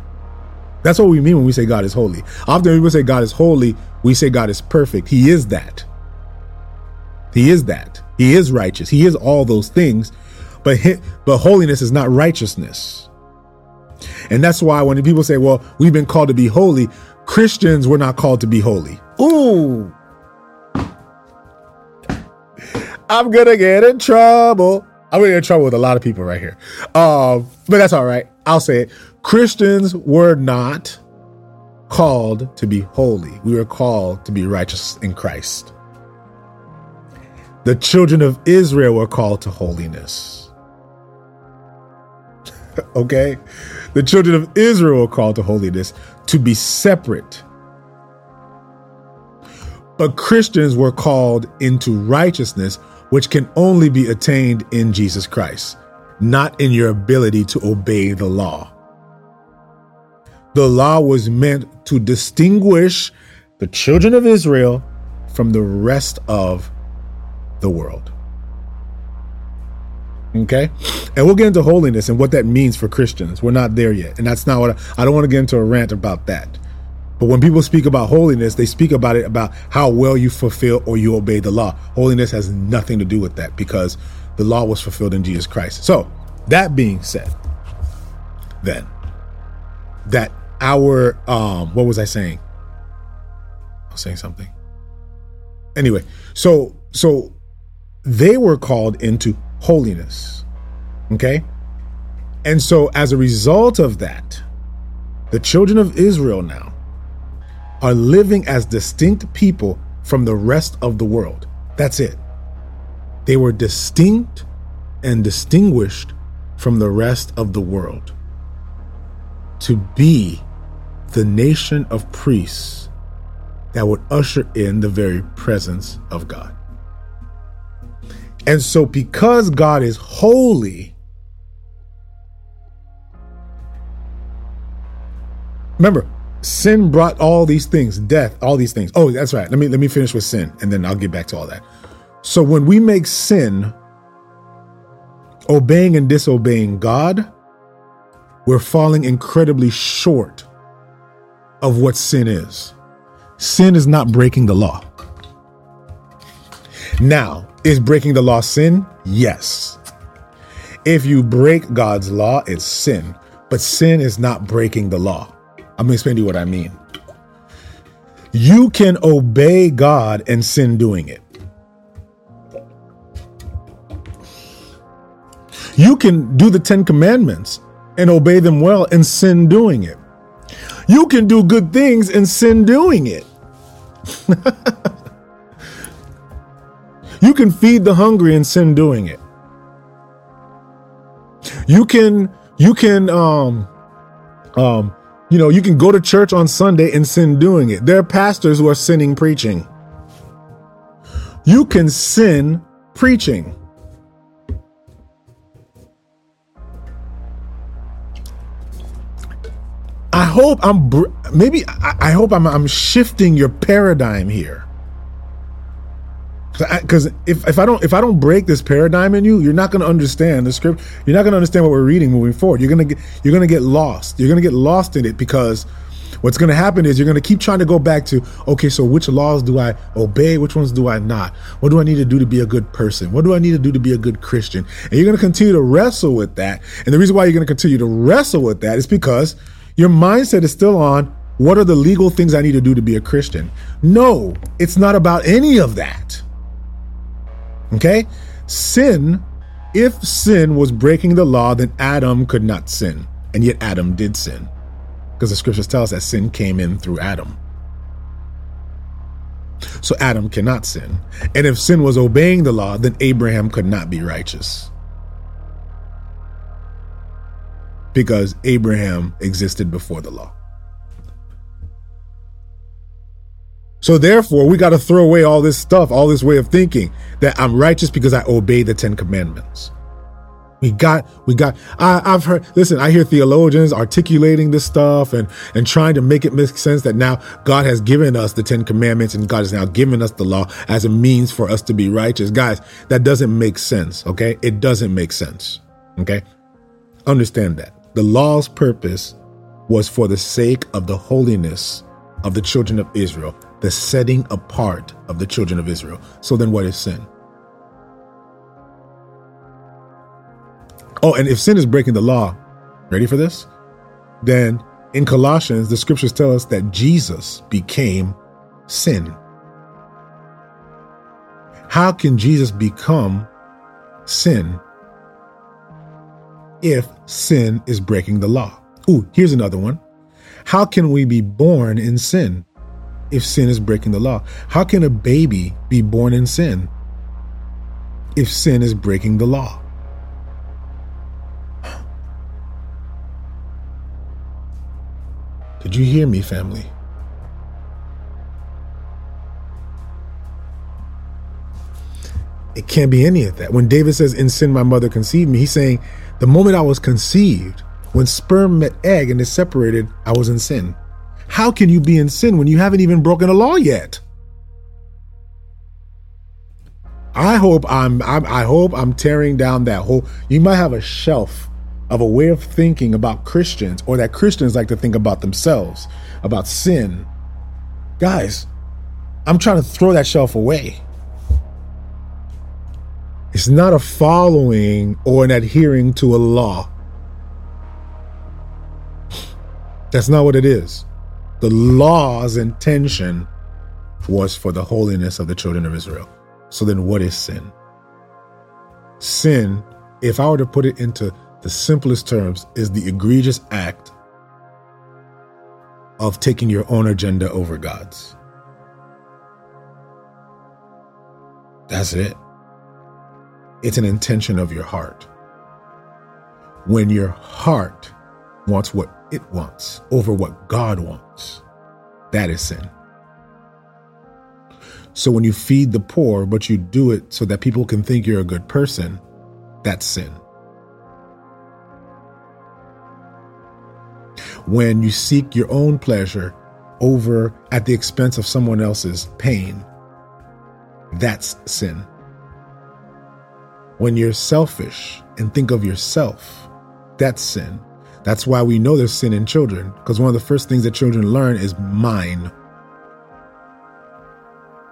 That's what we mean when we say God is holy. Often when we say God is holy, we say God is perfect. He is that. He is that. He is righteous. He is all those things. But but holiness is not righteousness. And that's why when people say, well, we've been called to be holy, Christians were not called to be holy. Ooh. I'm going to get in trouble. I'm in trouble with a lot of people right here. Um, but that's all right. I'll say it. Christians were not called to be holy. We were called to be righteous in Christ. The children of Israel were called to holiness. okay? The children of Israel were called to holiness to be separate. But Christians were called into righteousness, which can only be attained in Jesus Christ, not in your ability to obey the law. The law was meant to distinguish the children of Israel from the rest of the world. Okay? And we'll get into holiness and what that means for Christians. We're not there yet. And that's not what I, I don't want to get into a rant about that. But when people speak about holiness, they speak about it about how well you fulfill or you obey the law. Holiness has nothing to do with that because the law was fulfilled in Jesus Christ. So, that being said, then, that our um what was I saying? I was saying something. Anyway, so so they were called into holiness. Okay? And so as a result of that, the children of Israel now are living as distinct people from the rest of the world. That's it. They were distinct and distinguished from the rest of the world to be the nation of priests that would usher in the very presence of God. And so, because God is holy, remember, sin brought all these things, death, all these things. Oh, that's right. Let me let me finish with sin and then I'll get back to all that. So when we make sin obeying and disobeying God, we're falling incredibly short of what sin is. Sin is not breaking the law. Now, is breaking the law sin? Yes. If you break God's law, it's sin. But sin is not breaking the law. I'm going to explain to you what I mean. You can obey God and sin doing it. You can do the Ten Commandments and obey them well and sin doing it. You can do good things and sin doing it. you can feed the hungry and sin doing it. You can you can um um you know, you can go to church on Sunday and sin doing it. There are pastors who are sinning preaching. You can sin preaching. I hope I'm maybe I, hope I'm I'm shifting your paradigm here. Because if, if I don't if I don't break this paradigm in you, you're not going to understand the script. You're not going to understand what we're reading moving forward. You're gonna get you're gonna get lost. You're gonna get lost in it because What's going to happen is you're going to keep trying to go back to, okay, so which laws do I obey? Which ones do I not? What do I need to do to be a good person? What do I need to do to be a good Christian? And you're going to continue to wrestle with that. And the reason why you're going to continue to wrestle with that is because your mindset is still on what are the legal things I need to do to be a Christian? No, it's not about any of that. Okay? Sin, if sin was breaking the law, then Adam could not sin. And yet Adam did sin. Because the scriptures tell us that sin came in through Adam. So Adam cannot sin. And if sin was obeying the law, then Abraham could not be righteous. Because Abraham existed before the law. So therefore, we got to throw away all this stuff, all this way of thinking that I'm righteous because I obey the Ten Commandments. We got, we got, I, have heard, listen, I hear theologians articulating this stuff and, and trying to make it make sense that now God has given us the Ten Commandments and God has now given us the law as a means for us to be righteous. Guys, that doesn't make sense. Okay. It doesn't make sense. Okay. Understand that the law's purpose was for the sake of the holiness of the children of Israel, the setting apart of the children of Israel. So then what is sin? Oh, and if sin is breaking the law, ready for this? Then in Colossians, the scriptures tell us that Jesus became sin. How can Jesus become sin if sin is breaking the law? Ooh, here's another one. How can we be born in sin if sin is breaking the law? How can a baby be born in sin if sin is breaking the law? Did you hear me, family? It can't be any of that. When David says, In sin my mother conceived me, he's saying, The moment I was conceived, when sperm met egg and is separated, I was in sin. How can you be in sin when you haven't even broken a law yet? I hope I'm, I'm I hope I'm tearing down that whole you might have a shelf of a way of thinking about Christians or that Christians like to think about themselves, about sin. Guys, I'm trying to throw that shelf away. It's not a following or an adhering to a law. That's not what it is. The law's intention was for the holiness of the children of Israel. So then, what is sin? Sin, if I were to put it into the simplest terms, is the egregious act of taking your own agenda over God's. That's it. It's an intention of your heart. When your heart wants what it wants over what God wants, that is sin. So when you feed the poor, but you do it so that people can think you're a good person, that's sin. when you seek your own pleasure over at the expense of someone else's pain. That's sin. When you're selfish and think of yourself, that's sin. That's why we know there's sin in children, because one of the first things that children learn is mine.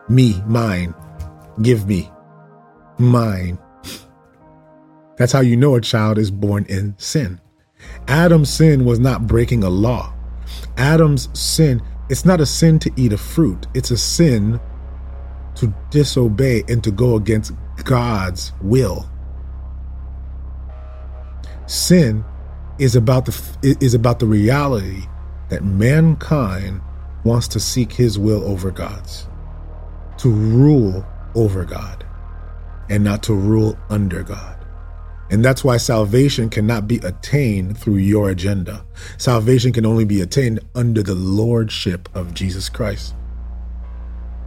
Me, mine. Give me. Mine. That's how you know a child is born in sin. Adam's sin was not breaking a law. Adam's sin, it's not a sin to eat a fruit, it's a sin to disobey and to go against God's will. Sin is about the is about the reality that mankind wants to seek his will over God's, to rule over God, and not to rule under God. And that's why salvation cannot be attained through your agenda. Salvation can only be attained under the lordship of Jesus Christ.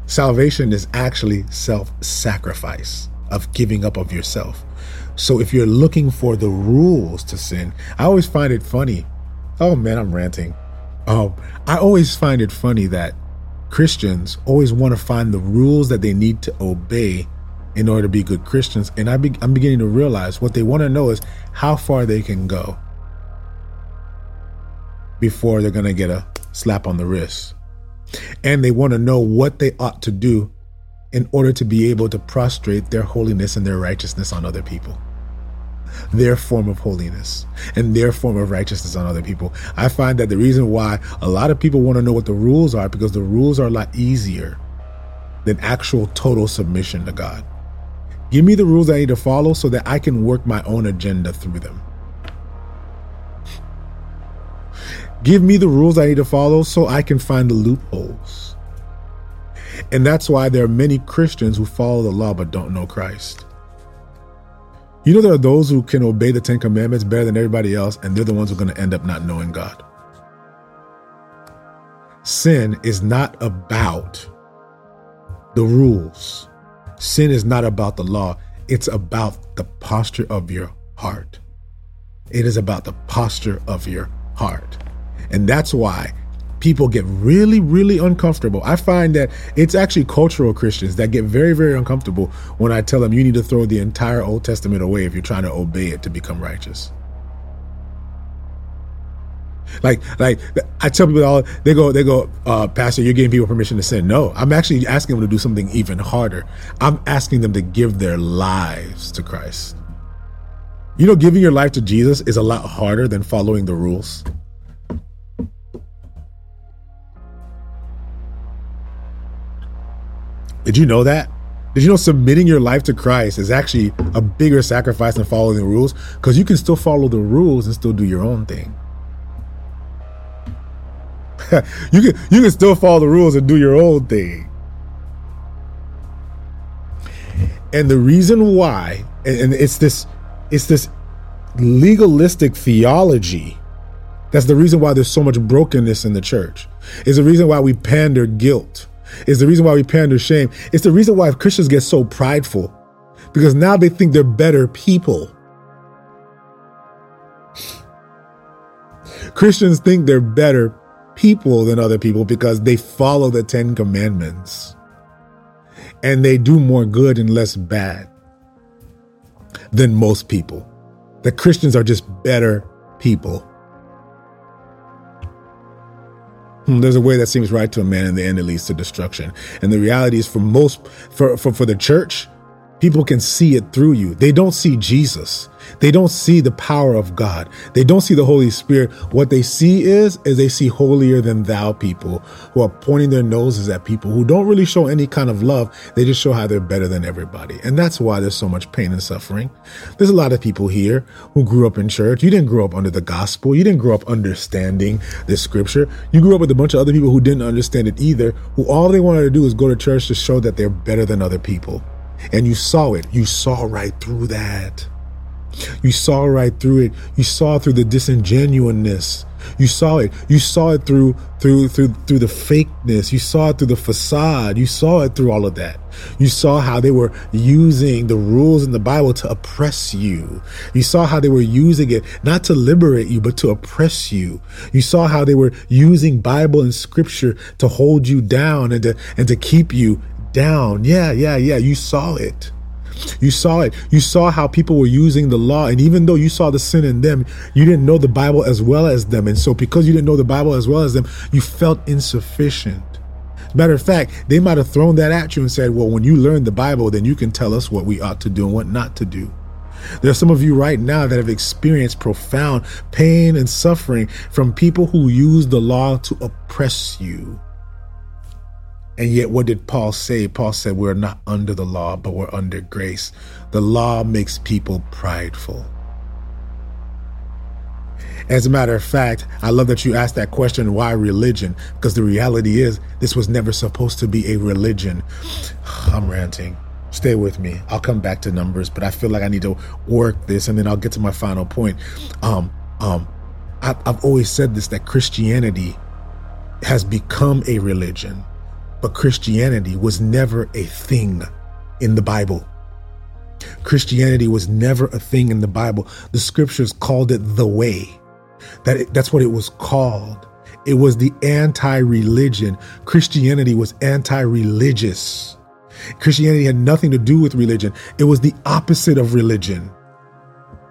Salvation is actually self sacrifice, of giving up of yourself. So if you're looking for the rules to sin, I always find it funny. Oh man, I'm ranting. Um, I always find it funny that Christians always want to find the rules that they need to obey in order to be good Christians. And I be, I'm beginning to realize what they want to know is how far they can go before they're going to get a slap on the wrist. And they want to know what they ought to do in order to be able to prostrate their holiness and their righteousness on other people. Their form of holiness and their form of righteousness on other people. I find that the reason why a lot of people want to know what the rules are because the rules are a lot easier than actual total submission to God. Give me the rules I need to follow so that I can work my own agenda through them. Give me the rules I need to follow so I can find the loopholes. And that's why there are many Christians who follow the law but don't know Christ. You know, there are those who can obey the Ten Commandments better than everybody else, and they're the ones who are going to end up not knowing God. Sin is not about the rules, sin is not about the law, it's about the posture of your heart. It is about the posture of your heart. And that's why people get really, really uncomfortable. I find that it's actually cultural Christians that get very, very uncomfortable when I tell them you need to throw the entire Old Testament away if you're trying to obey it to become righteous. Like, like I tell people all they go, they go, uh, Pastor, you're giving people permission to sin. No, I'm actually asking them to do something even harder. I'm asking them to give their lives to Christ. You know, giving your life to Jesus is a lot harder than following the rules. Did you know that? Did you know submitting your life to Christ is actually a bigger sacrifice than following the rules? Because you can still follow the rules and still do your own thing. you can you can still follow the rules and do your own thing. And the reason why, and it's this, it's this legalistic theology. That's the reason why there's so much brokenness in the church. Is the reason why we pander guilt it's the reason why we pander shame. It's the reason why Christians get so prideful because now they think they're better people. Christians think they're better people than other people because they follow the Ten Commandments and they do more good and less bad than most people. The Christians are just better people. Hmm, there's a way that seems right to a man, in the end it leads to destruction. And the reality is, for most, for, for, for the church, people can see it through you. They don't see Jesus. They don't see the power of God. They don't see the Holy Spirit. What they see is, is they see holier than thou people who are pointing their noses at people who don't really show any kind of love. They just show how they're better than everybody. And that's why there's so much pain and suffering. There's a lot of people here who grew up in church. You didn't grow up under the gospel. You didn't grow up understanding the scripture. You grew up with a bunch of other people who didn't understand it either, who all they wanted to do is go to church to show that they're better than other people. And you saw it. You saw right through that. You saw right through it. You saw through the disingenuousness. You saw it. You saw it through through through through the fakeness. You saw it through the facade. You saw it through all of that. You saw how they were using the rules in the Bible to oppress you. You saw how they were using it not to liberate you but to oppress you. You saw how they were using Bible and scripture to hold you down and to and to keep you down. Yeah, yeah, yeah. You saw it. You saw it. You saw how people were using the law. And even though you saw the sin in them, you didn't know the Bible as well as them. And so, because you didn't know the Bible as well as them, you felt insufficient. Matter of fact, they might have thrown that at you and said, Well, when you learn the Bible, then you can tell us what we ought to do and what not to do. There are some of you right now that have experienced profound pain and suffering from people who use the law to oppress you. And yet, what did Paul say? Paul said, We're not under the law, but we're under grace. The law makes people prideful. As a matter of fact, I love that you asked that question why religion? Because the reality is, this was never supposed to be a religion. I'm ranting. Stay with me. I'll come back to numbers, but I feel like I need to work this and then I'll get to my final point. Um, um, I, I've always said this that Christianity has become a religion. But Christianity was never a thing in the Bible. Christianity was never a thing in the Bible. The scriptures called it the way. That that's what it was called. It was the anti-religion. Christianity was anti-religious. Christianity had nothing to do with religion. It was the opposite of religion.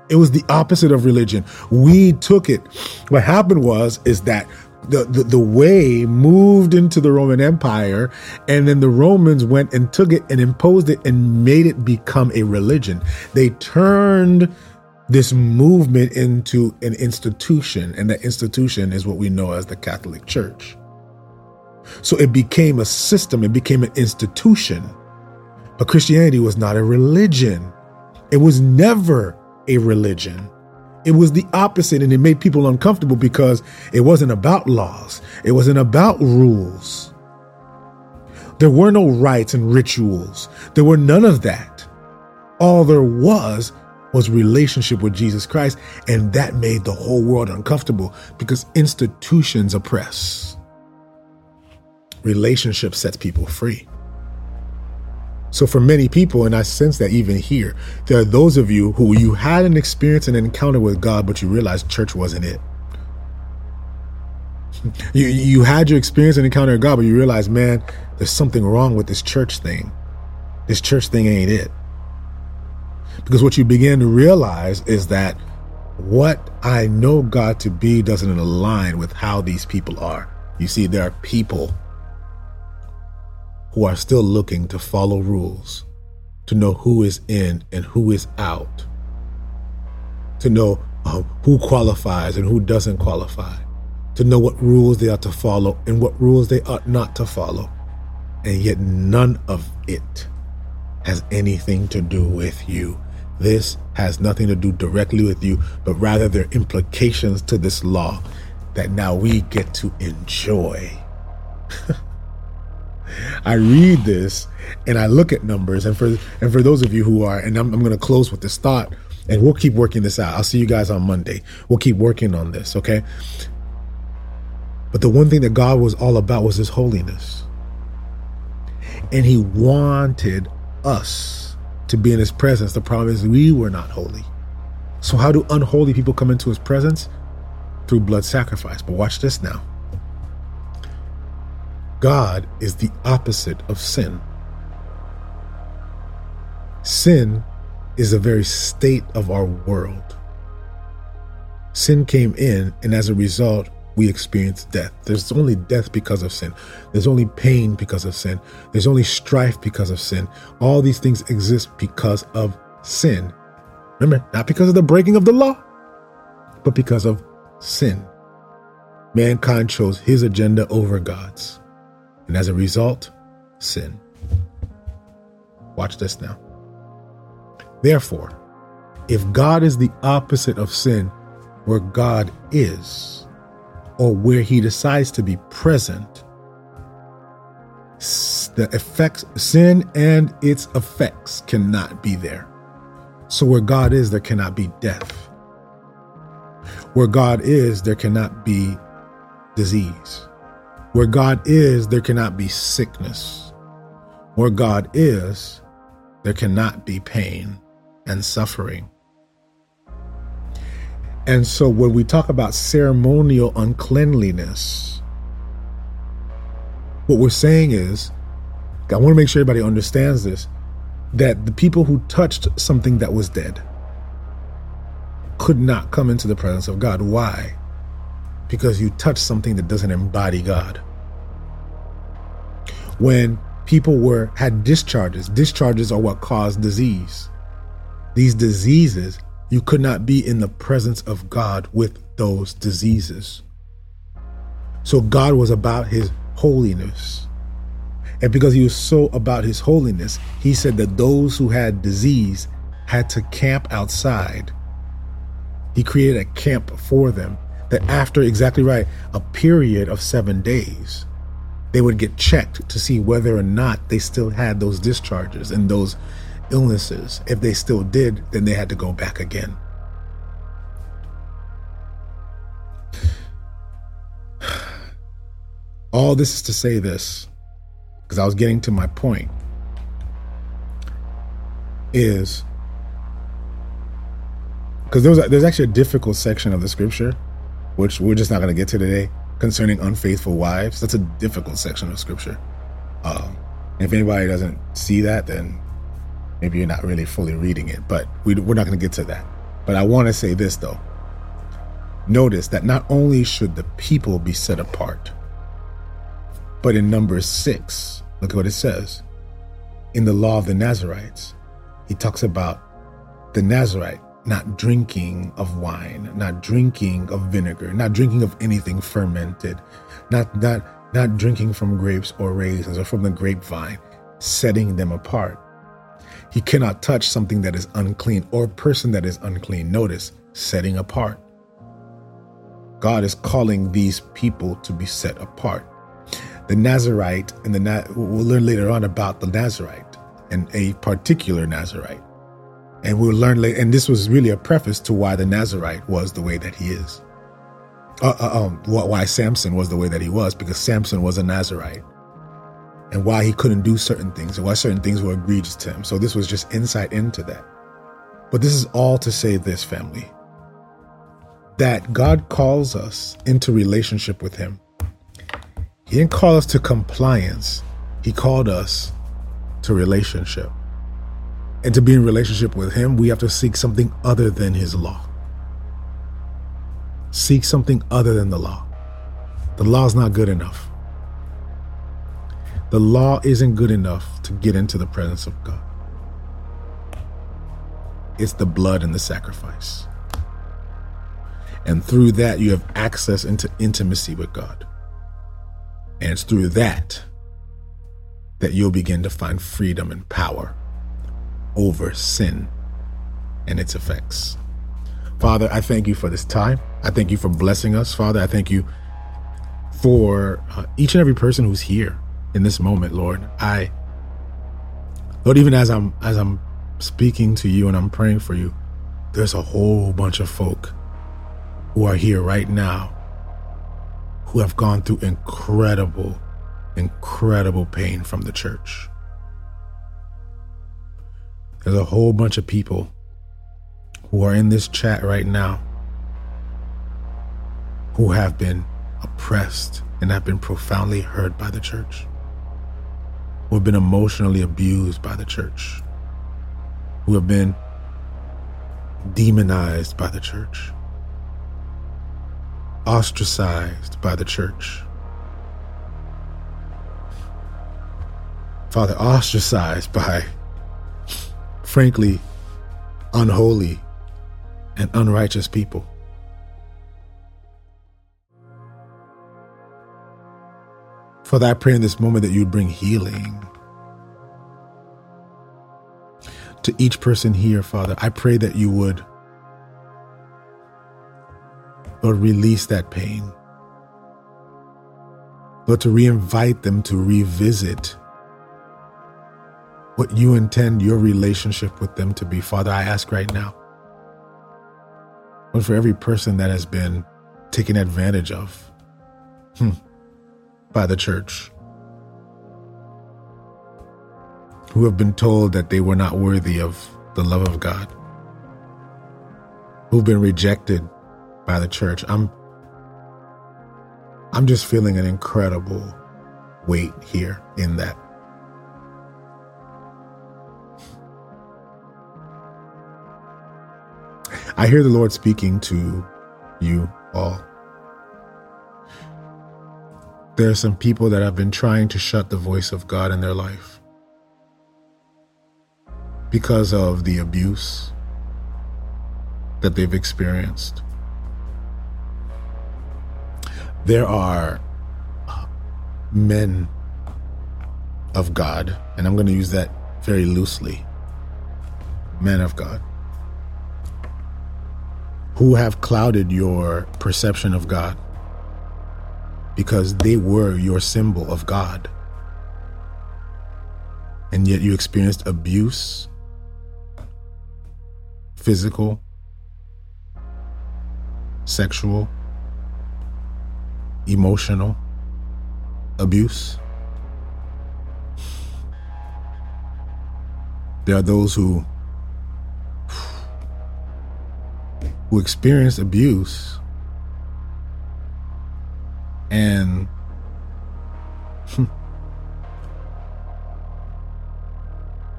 It was the opposite of religion. We took it. What happened was is that the, the, the way moved into the Roman Empire, and then the Romans went and took it and imposed it and made it become a religion. They turned this movement into an institution, and that institution is what we know as the Catholic Church. So it became a system, it became an institution. But Christianity was not a religion. It was never a religion. It was the opposite, and it made people uncomfortable because it wasn't about laws, it wasn't about rules. There were no rites and rituals, there were none of that. All there was was relationship with Jesus Christ, and that made the whole world uncomfortable because institutions oppress. Relationship sets people free. So, for many people, and I sense that even here, there are those of you who you had an experience and an encounter with God, but you realized church wasn't it. You, you had your experience and encounter with God, but you realized, man, there's something wrong with this church thing. This church thing ain't it. Because what you begin to realize is that what I know God to be doesn't align with how these people are. You see, there are people who are still looking to follow rules, to know who is in and who is out, to know uh, who qualifies and who doesn't qualify, to know what rules they are to follow and what rules they ought not to follow. And yet, none of it has anything to do with you. This has nothing to do directly with you, but rather there are implications to this law that now we get to enjoy. I read this and I look at numbers, and for and for those of you who are, and I'm, I'm going to close with this thought, and we'll keep working this out. I'll see you guys on Monday. We'll keep working on this, okay? But the one thing that God was all about was His holiness, and He wanted us to be in His presence. The problem is we were not holy. So how do unholy people come into His presence? Through blood sacrifice. But watch this now. God is the opposite of sin. Sin is the very state of our world. Sin came in, and as a result, we experience death. There's only death because of sin. There's only pain because of sin. There's only strife because of sin. All these things exist because of sin. Remember, not because of the breaking of the law, but because of sin. Mankind chose his agenda over God's and as a result, sin. Watch this now. Therefore, if God is the opposite of sin, where God is, or where he decides to be present, the effects, sin and its effects cannot be there. So where God is, there cannot be death. Where God is, there cannot be disease. Where God is, there cannot be sickness. Where God is, there cannot be pain and suffering. And so when we talk about ceremonial uncleanliness, what we're saying is, I want to make sure everybody understands this, that the people who touched something that was dead could not come into the presence of God. Why? Because you touched something that doesn't embody God when people were had discharges. Discharges are what cause disease. These diseases, you could not be in the presence of God with those diseases. So God was about his holiness. And because he was so about his holiness, he said that those who had disease had to camp outside. He created a camp for them that after exactly right, a period of seven days, they would get checked to see whether or not they still had those discharges and those illnesses. If they still did, then they had to go back again. All this is to say this, because I was getting to my point, is because there's, there's actually a difficult section of the scripture, which we're just not going to get to today concerning unfaithful wives. That's a difficult section of scripture. Um, if anybody doesn't see that, then maybe you're not really fully reading it. But we, we're not going to get to that. But I want to say this though. Notice that not only should the people be set apart, but in number six, look at what it says. In the law of the Nazarites, he talks about the Nazarite not drinking of wine, not drinking of vinegar, not drinking of anything fermented, not not not drinking from grapes or raisins or from the grapevine, setting them apart. He cannot touch something that is unclean or a person that is unclean. Notice, setting apart. God is calling these people to be set apart. The Nazarite, and the we'll learn later on about the Nazarite and a particular Nazarite. And we'll learn later, and this was really a preface to why the Nazarite was the way that he is. Uh, uh, um, why Samson was the way that he was, because Samson was a Nazarite. And why he couldn't do certain things, and why certain things were egregious to him. So this was just insight into that. But this is all to say this, family that God calls us into relationship with Him. He didn't call us to compliance, He called us to relationship. And to be in relationship with Him, we have to seek something other than His law. Seek something other than the law. The law is not good enough. The law isn't good enough to get into the presence of God. It's the blood and the sacrifice. And through that, you have access into intimacy with God. And it's through that that you'll begin to find freedom and power over sin and its effects. Father, I thank you for this time. I thank you for blessing us. Father, I thank you for uh, each and every person who's here in this moment, Lord. I Lord, even as I'm as I'm speaking to you and I'm praying for you, there's a whole bunch of folk who are here right now who have gone through incredible, incredible pain from the church. There's a whole bunch of people who are in this chat right now who have been oppressed and have been profoundly hurt by the church, who have been emotionally abused by the church, who have been demonized by the church, ostracized by the church. Father, ostracized by, frankly, unholy and unrighteous people. Father, I pray in this moment that you'd bring healing to each person here, Father. I pray that you would, Lord, release that pain. Lord, to reinvite them to revisit what you intend your relationship with them to be. Father, I ask right now but for every person that has been taken advantage of hmm, by the church, who have been told that they were not worthy of the love of God, who've been rejected by the church. I'm I'm just feeling an incredible weight here in that. I hear the Lord speaking to you all. There are some people that have been trying to shut the voice of God in their life because of the abuse that they've experienced. There are men of God, and I'm going to use that very loosely men of God who have clouded your perception of God because they were your symbol of God. And yet you experienced abuse, physical, sexual, emotional abuse. There are those who who experienced abuse and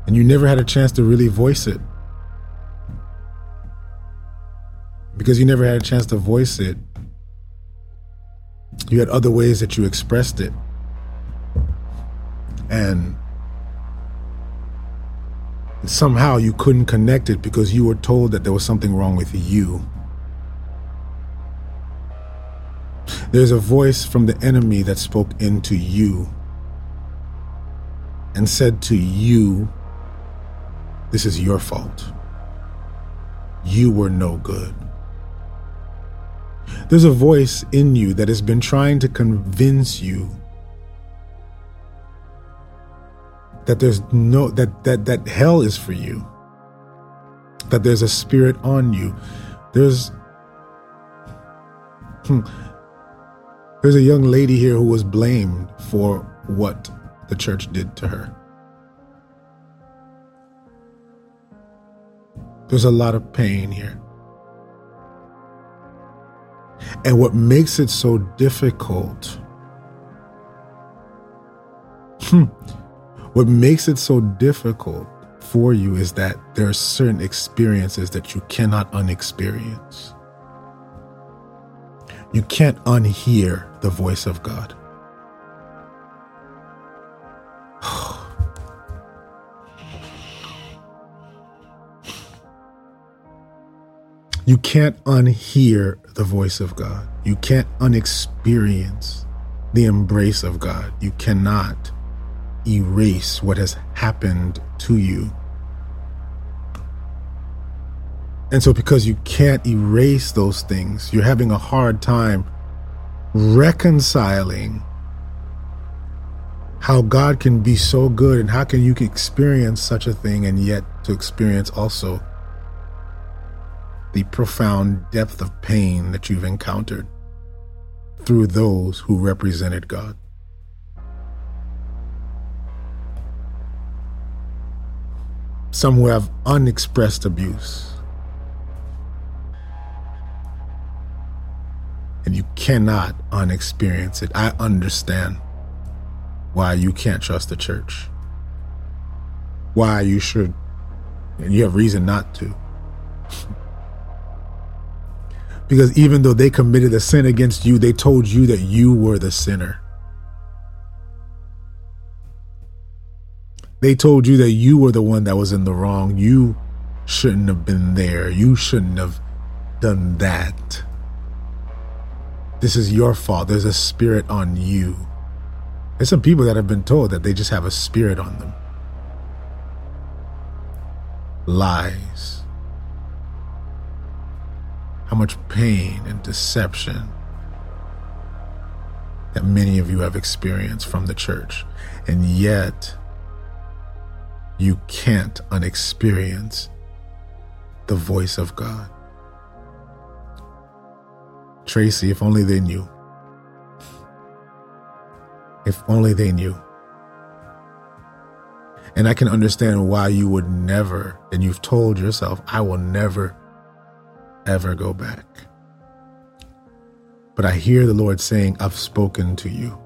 and you never had a chance to really voice it because you never had a chance to voice it. You had other ways that you expressed it. And somehow you couldn't connect it because you were told that there was something wrong with you. There's a voice from the enemy that spoke into you and said to you, This is your fault. You were no good. There's a voice in you that has been trying to convince you that there's no that that that hell is for you. That there's a spirit on you. There's hmm, there's a young lady here who was blamed for what the church did to her. There's a lot of pain here. And what makes it so difficult, hmm, what makes it so difficult for you is that there are certain experiences that you cannot unexperience. You can't unhear the voice of God. You can't unhear the voice of God. You can't unexperience the embrace of God. You cannot erase what has happened to you. And so, because you can't erase those things, you're having a hard time reconciling how God can be so good and how can you experience such a thing and yet to experience also the profound depth of pain that you've encountered through those who represented God. Some who have unexpressed abuse. And you cannot unexperience it. I understand why you can't trust the church. Why you should, and you have reason not to. Because even though they committed a sin against you, they told you that you were the sinner. They told you that you were the one that was in the wrong. You shouldn't have been there. You shouldn't have done that. This is your fault. There's a spirit on you. There's some people that have been told that they just have a spirit on them. Lies how much pain and deception that many of you have experienced from the church. And yet, you can't unexperience the voice of God. Tracy, if only they knew. If only they knew. And I can understand why you would never, and you've told yourself, I will never ever go back. But I hear the Lord saying, I've spoken to you.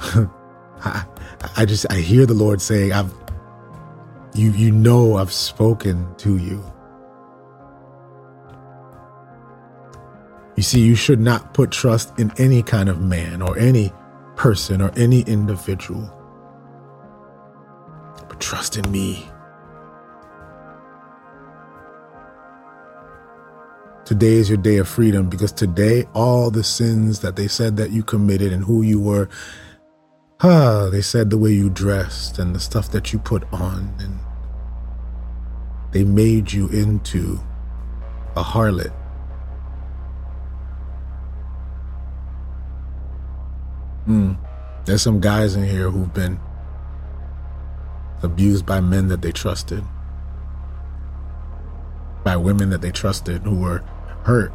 I, I just, I hear the Lord saying, I've, you, you know, I've spoken to you. You see, you should not put trust in any kind of man or any person or any individual, but trust in me. Today is your day of freedom because today, all the sins that they said that you committed and who you were, ah, they said the way you dressed and the stuff that you put on, and they made you into a harlot. Hmm. There's some guys in here who've been abused by men that they trusted, by women that they trusted who were hurt.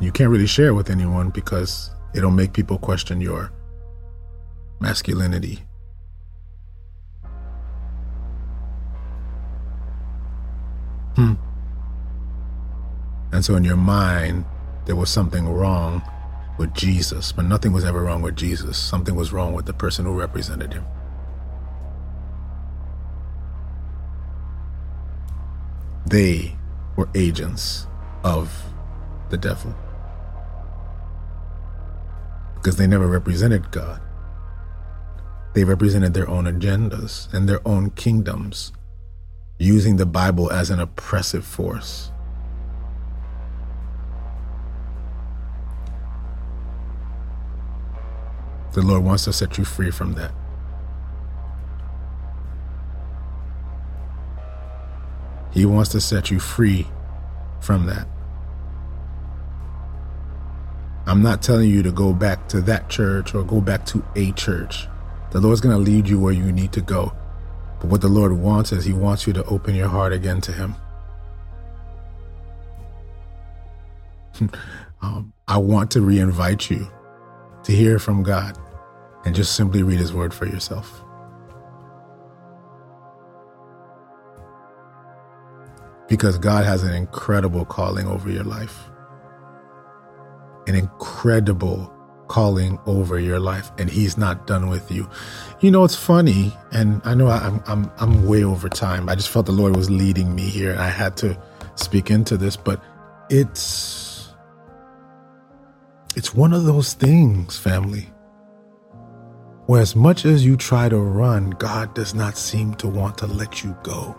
You can't really share with anyone because it'll make people question your masculinity. Hmm. And so in your mind, there was something wrong with Jesus, but nothing was ever wrong with Jesus. Something was wrong with the person who represented him. they were agents of the devil. Because they never represented God. They represented their own agendas and their own kingdoms, using the Bible as an oppressive force. The Lord wants to set you free from that. He wants to set you free from that. I'm not telling you to go back to that church or go back to a church. The Lord's going to lead you where you need to go. But what the Lord wants is He wants you to open your heart again to Him. um, I want to reinvite you to hear from God and just simply read His Word for yourself. Because God has an incredible calling over your life. An incredible calling over your life and he's not done with you. You know, it's funny and I know I'm I'm I'm way over time. I just felt the Lord was leading me here and I had to speak into this, but it's it's one of those things, family, where as much as you try to run, God does not seem to want to let you go.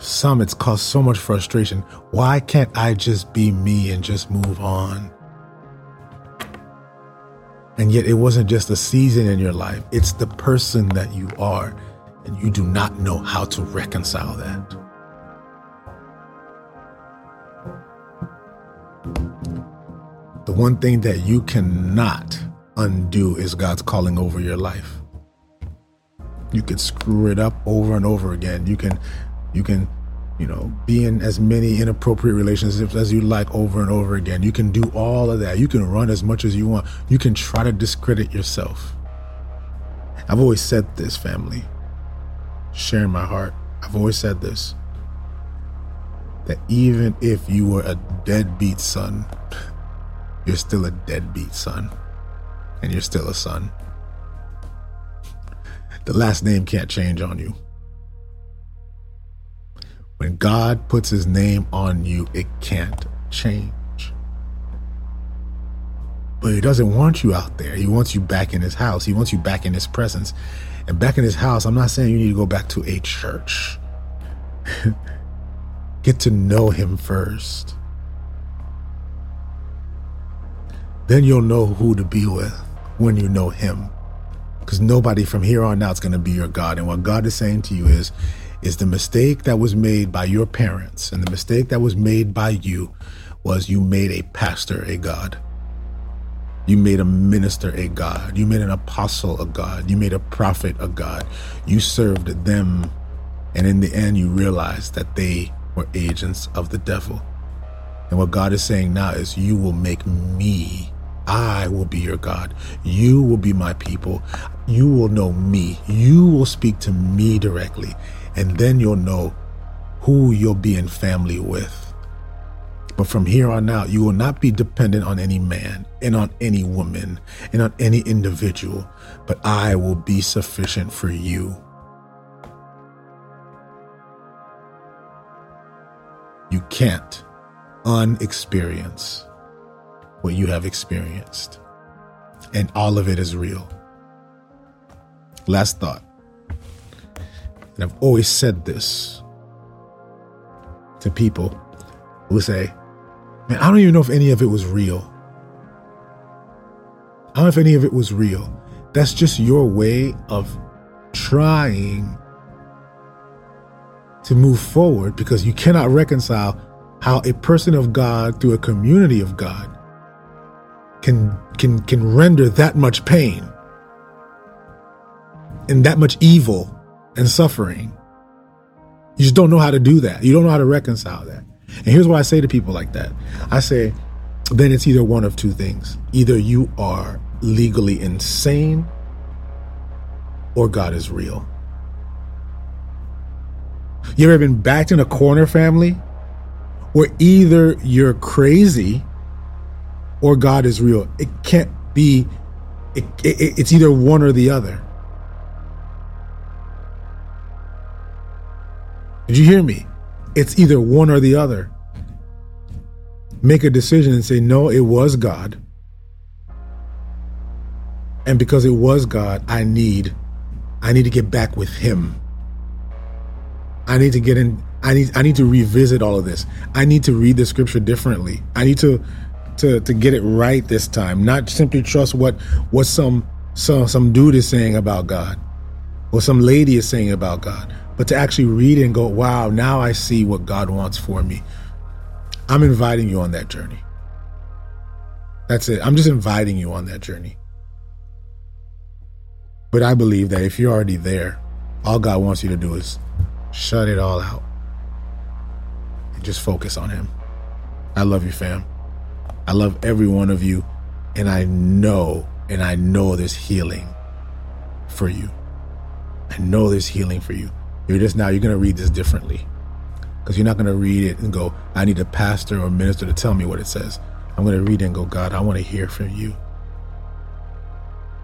Some it's caused so much frustration. Why can't I just be me and just move on? And yet it wasn't just a season in your life, it's the person that you are, and you do not know how to reconcile that. The one thing that you cannot undo is God's calling over your life. You can screw it up over and over again. You can you can you know, be in as many inappropriate relationships as you like over and over again. You can do all of that. You can run as much as you want. You can try to discredit yourself. I've always said this, family, sharing my heart. I've always said this that even if you were a deadbeat son, you're still a deadbeat son, and you're still a son. The last name can't change on you. When God puts his name on you, it can't change. But he doesn't want you out there. He wants you back in his house. He wants you back in his presence. And back in his house, I'm not saying you need to go back to a church. Get to know him first. Then you'll know who to be with when you know him. Because nobody from here on out is going to be your God. And what God is saying to you is, is the mistake that was made by your parents and the mistake that was made by you was you made a pastor a God. You made a minister a God. You made an apostle a God. You made a prophet a God. You served them. And in the end, you realized that they were agents of the devil. And what God is saying now is, You will make me, I will be your God. You will be my people. You will know me. You will speak to me directly and then you'll know who you'll be in family with. But from here on out, you will not be dependent on any man and on any woman and on any individual, but I will be sufficient for you. You can't unexperience what you have experienced, and all of it is real. Last thought and I've always said this to people who say, Man, I don't even know if any of it was real. I don't know if any of it was real. That's just your way of trying to move forward because you cannot reconcile how a person of God through a community of God can can can render that much pain and that much evil and suffering. You just don't know how to do that. You don't know how to reconcile that. And here's what I say to people like that I say, then it's either one of two things. Either you are legally insane or God is real. You ever been backed in a corner, family, where either you're crazy or God is real? It can't be, it, it, it's either one or the other. Did you hear me? It's either one or the other. Make a decision and say, no, it was God. And because it was God, I need I need to get back with him. I need to get in I need I need to revisit all of this. I need to read the scripture differently. I need to to to get it right this time, not simply trust what what some some some dude is saying about God or some lady is saying about God, but to actually read it and go, "Wow, now I see what God wants for me." I'm inviting you on that journey. That's it. I'm just inviting you on that journey. But I believe that if you're already there, all God wants you to do is shut it all out and just focus on Him. I love you, fam. I love every one of you. And I know, and I know there's healing for you. I know there's healing for you. You're just now, you're going to read this differently because you're not going to read it and go, I need a pastor or minister to tell me what it says. I'm going to read it and go, God, I want to hear from you.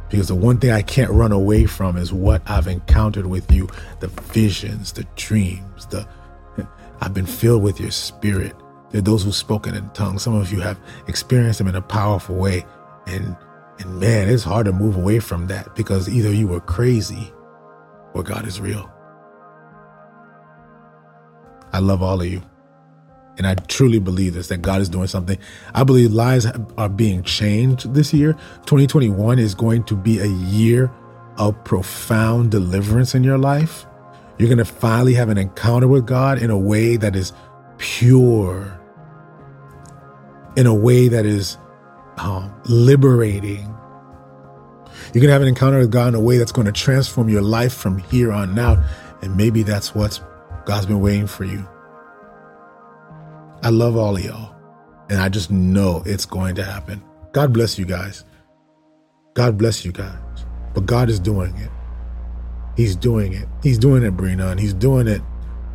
Because the one thing I can't run away from is what I've encountered with you the visions, the dreams, the I've been filled with your spirit. There are those who've spoken in tongues. Some of you have experienced them in a powerful way. And and man, it's hard to move away from that because either you were crazy or God is real. I love all of you. And I truly believe this that God is doing something. I believe lives are being changed this year. 2021 is going to be a year of profound deliverance in your life. You're going to finally have an encounter with God in a way that is pure, in a way that is um, liberating. You're going to have an encounter with God in a way that's going to transform your life from here on out. And maybe that's what God's been waiting for you. I love all of y'all. And I just know it's going to happen. God bless you guys. God bless you guys. But God is doing it. He's doing it. He's doing it, Brina, and he's doing it,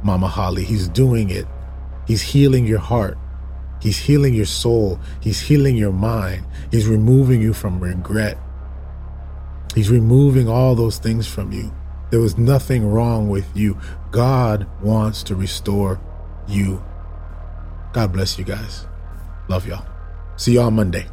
Mama Holly. He's doing it. He's healing your heart. He's healing your soul. He's healing your mind. He's removing you from regret. He's removing all those things from you. There was nothing wrong with you. God wants to restore you God bless you guys. Love y'all. See y'all Monday.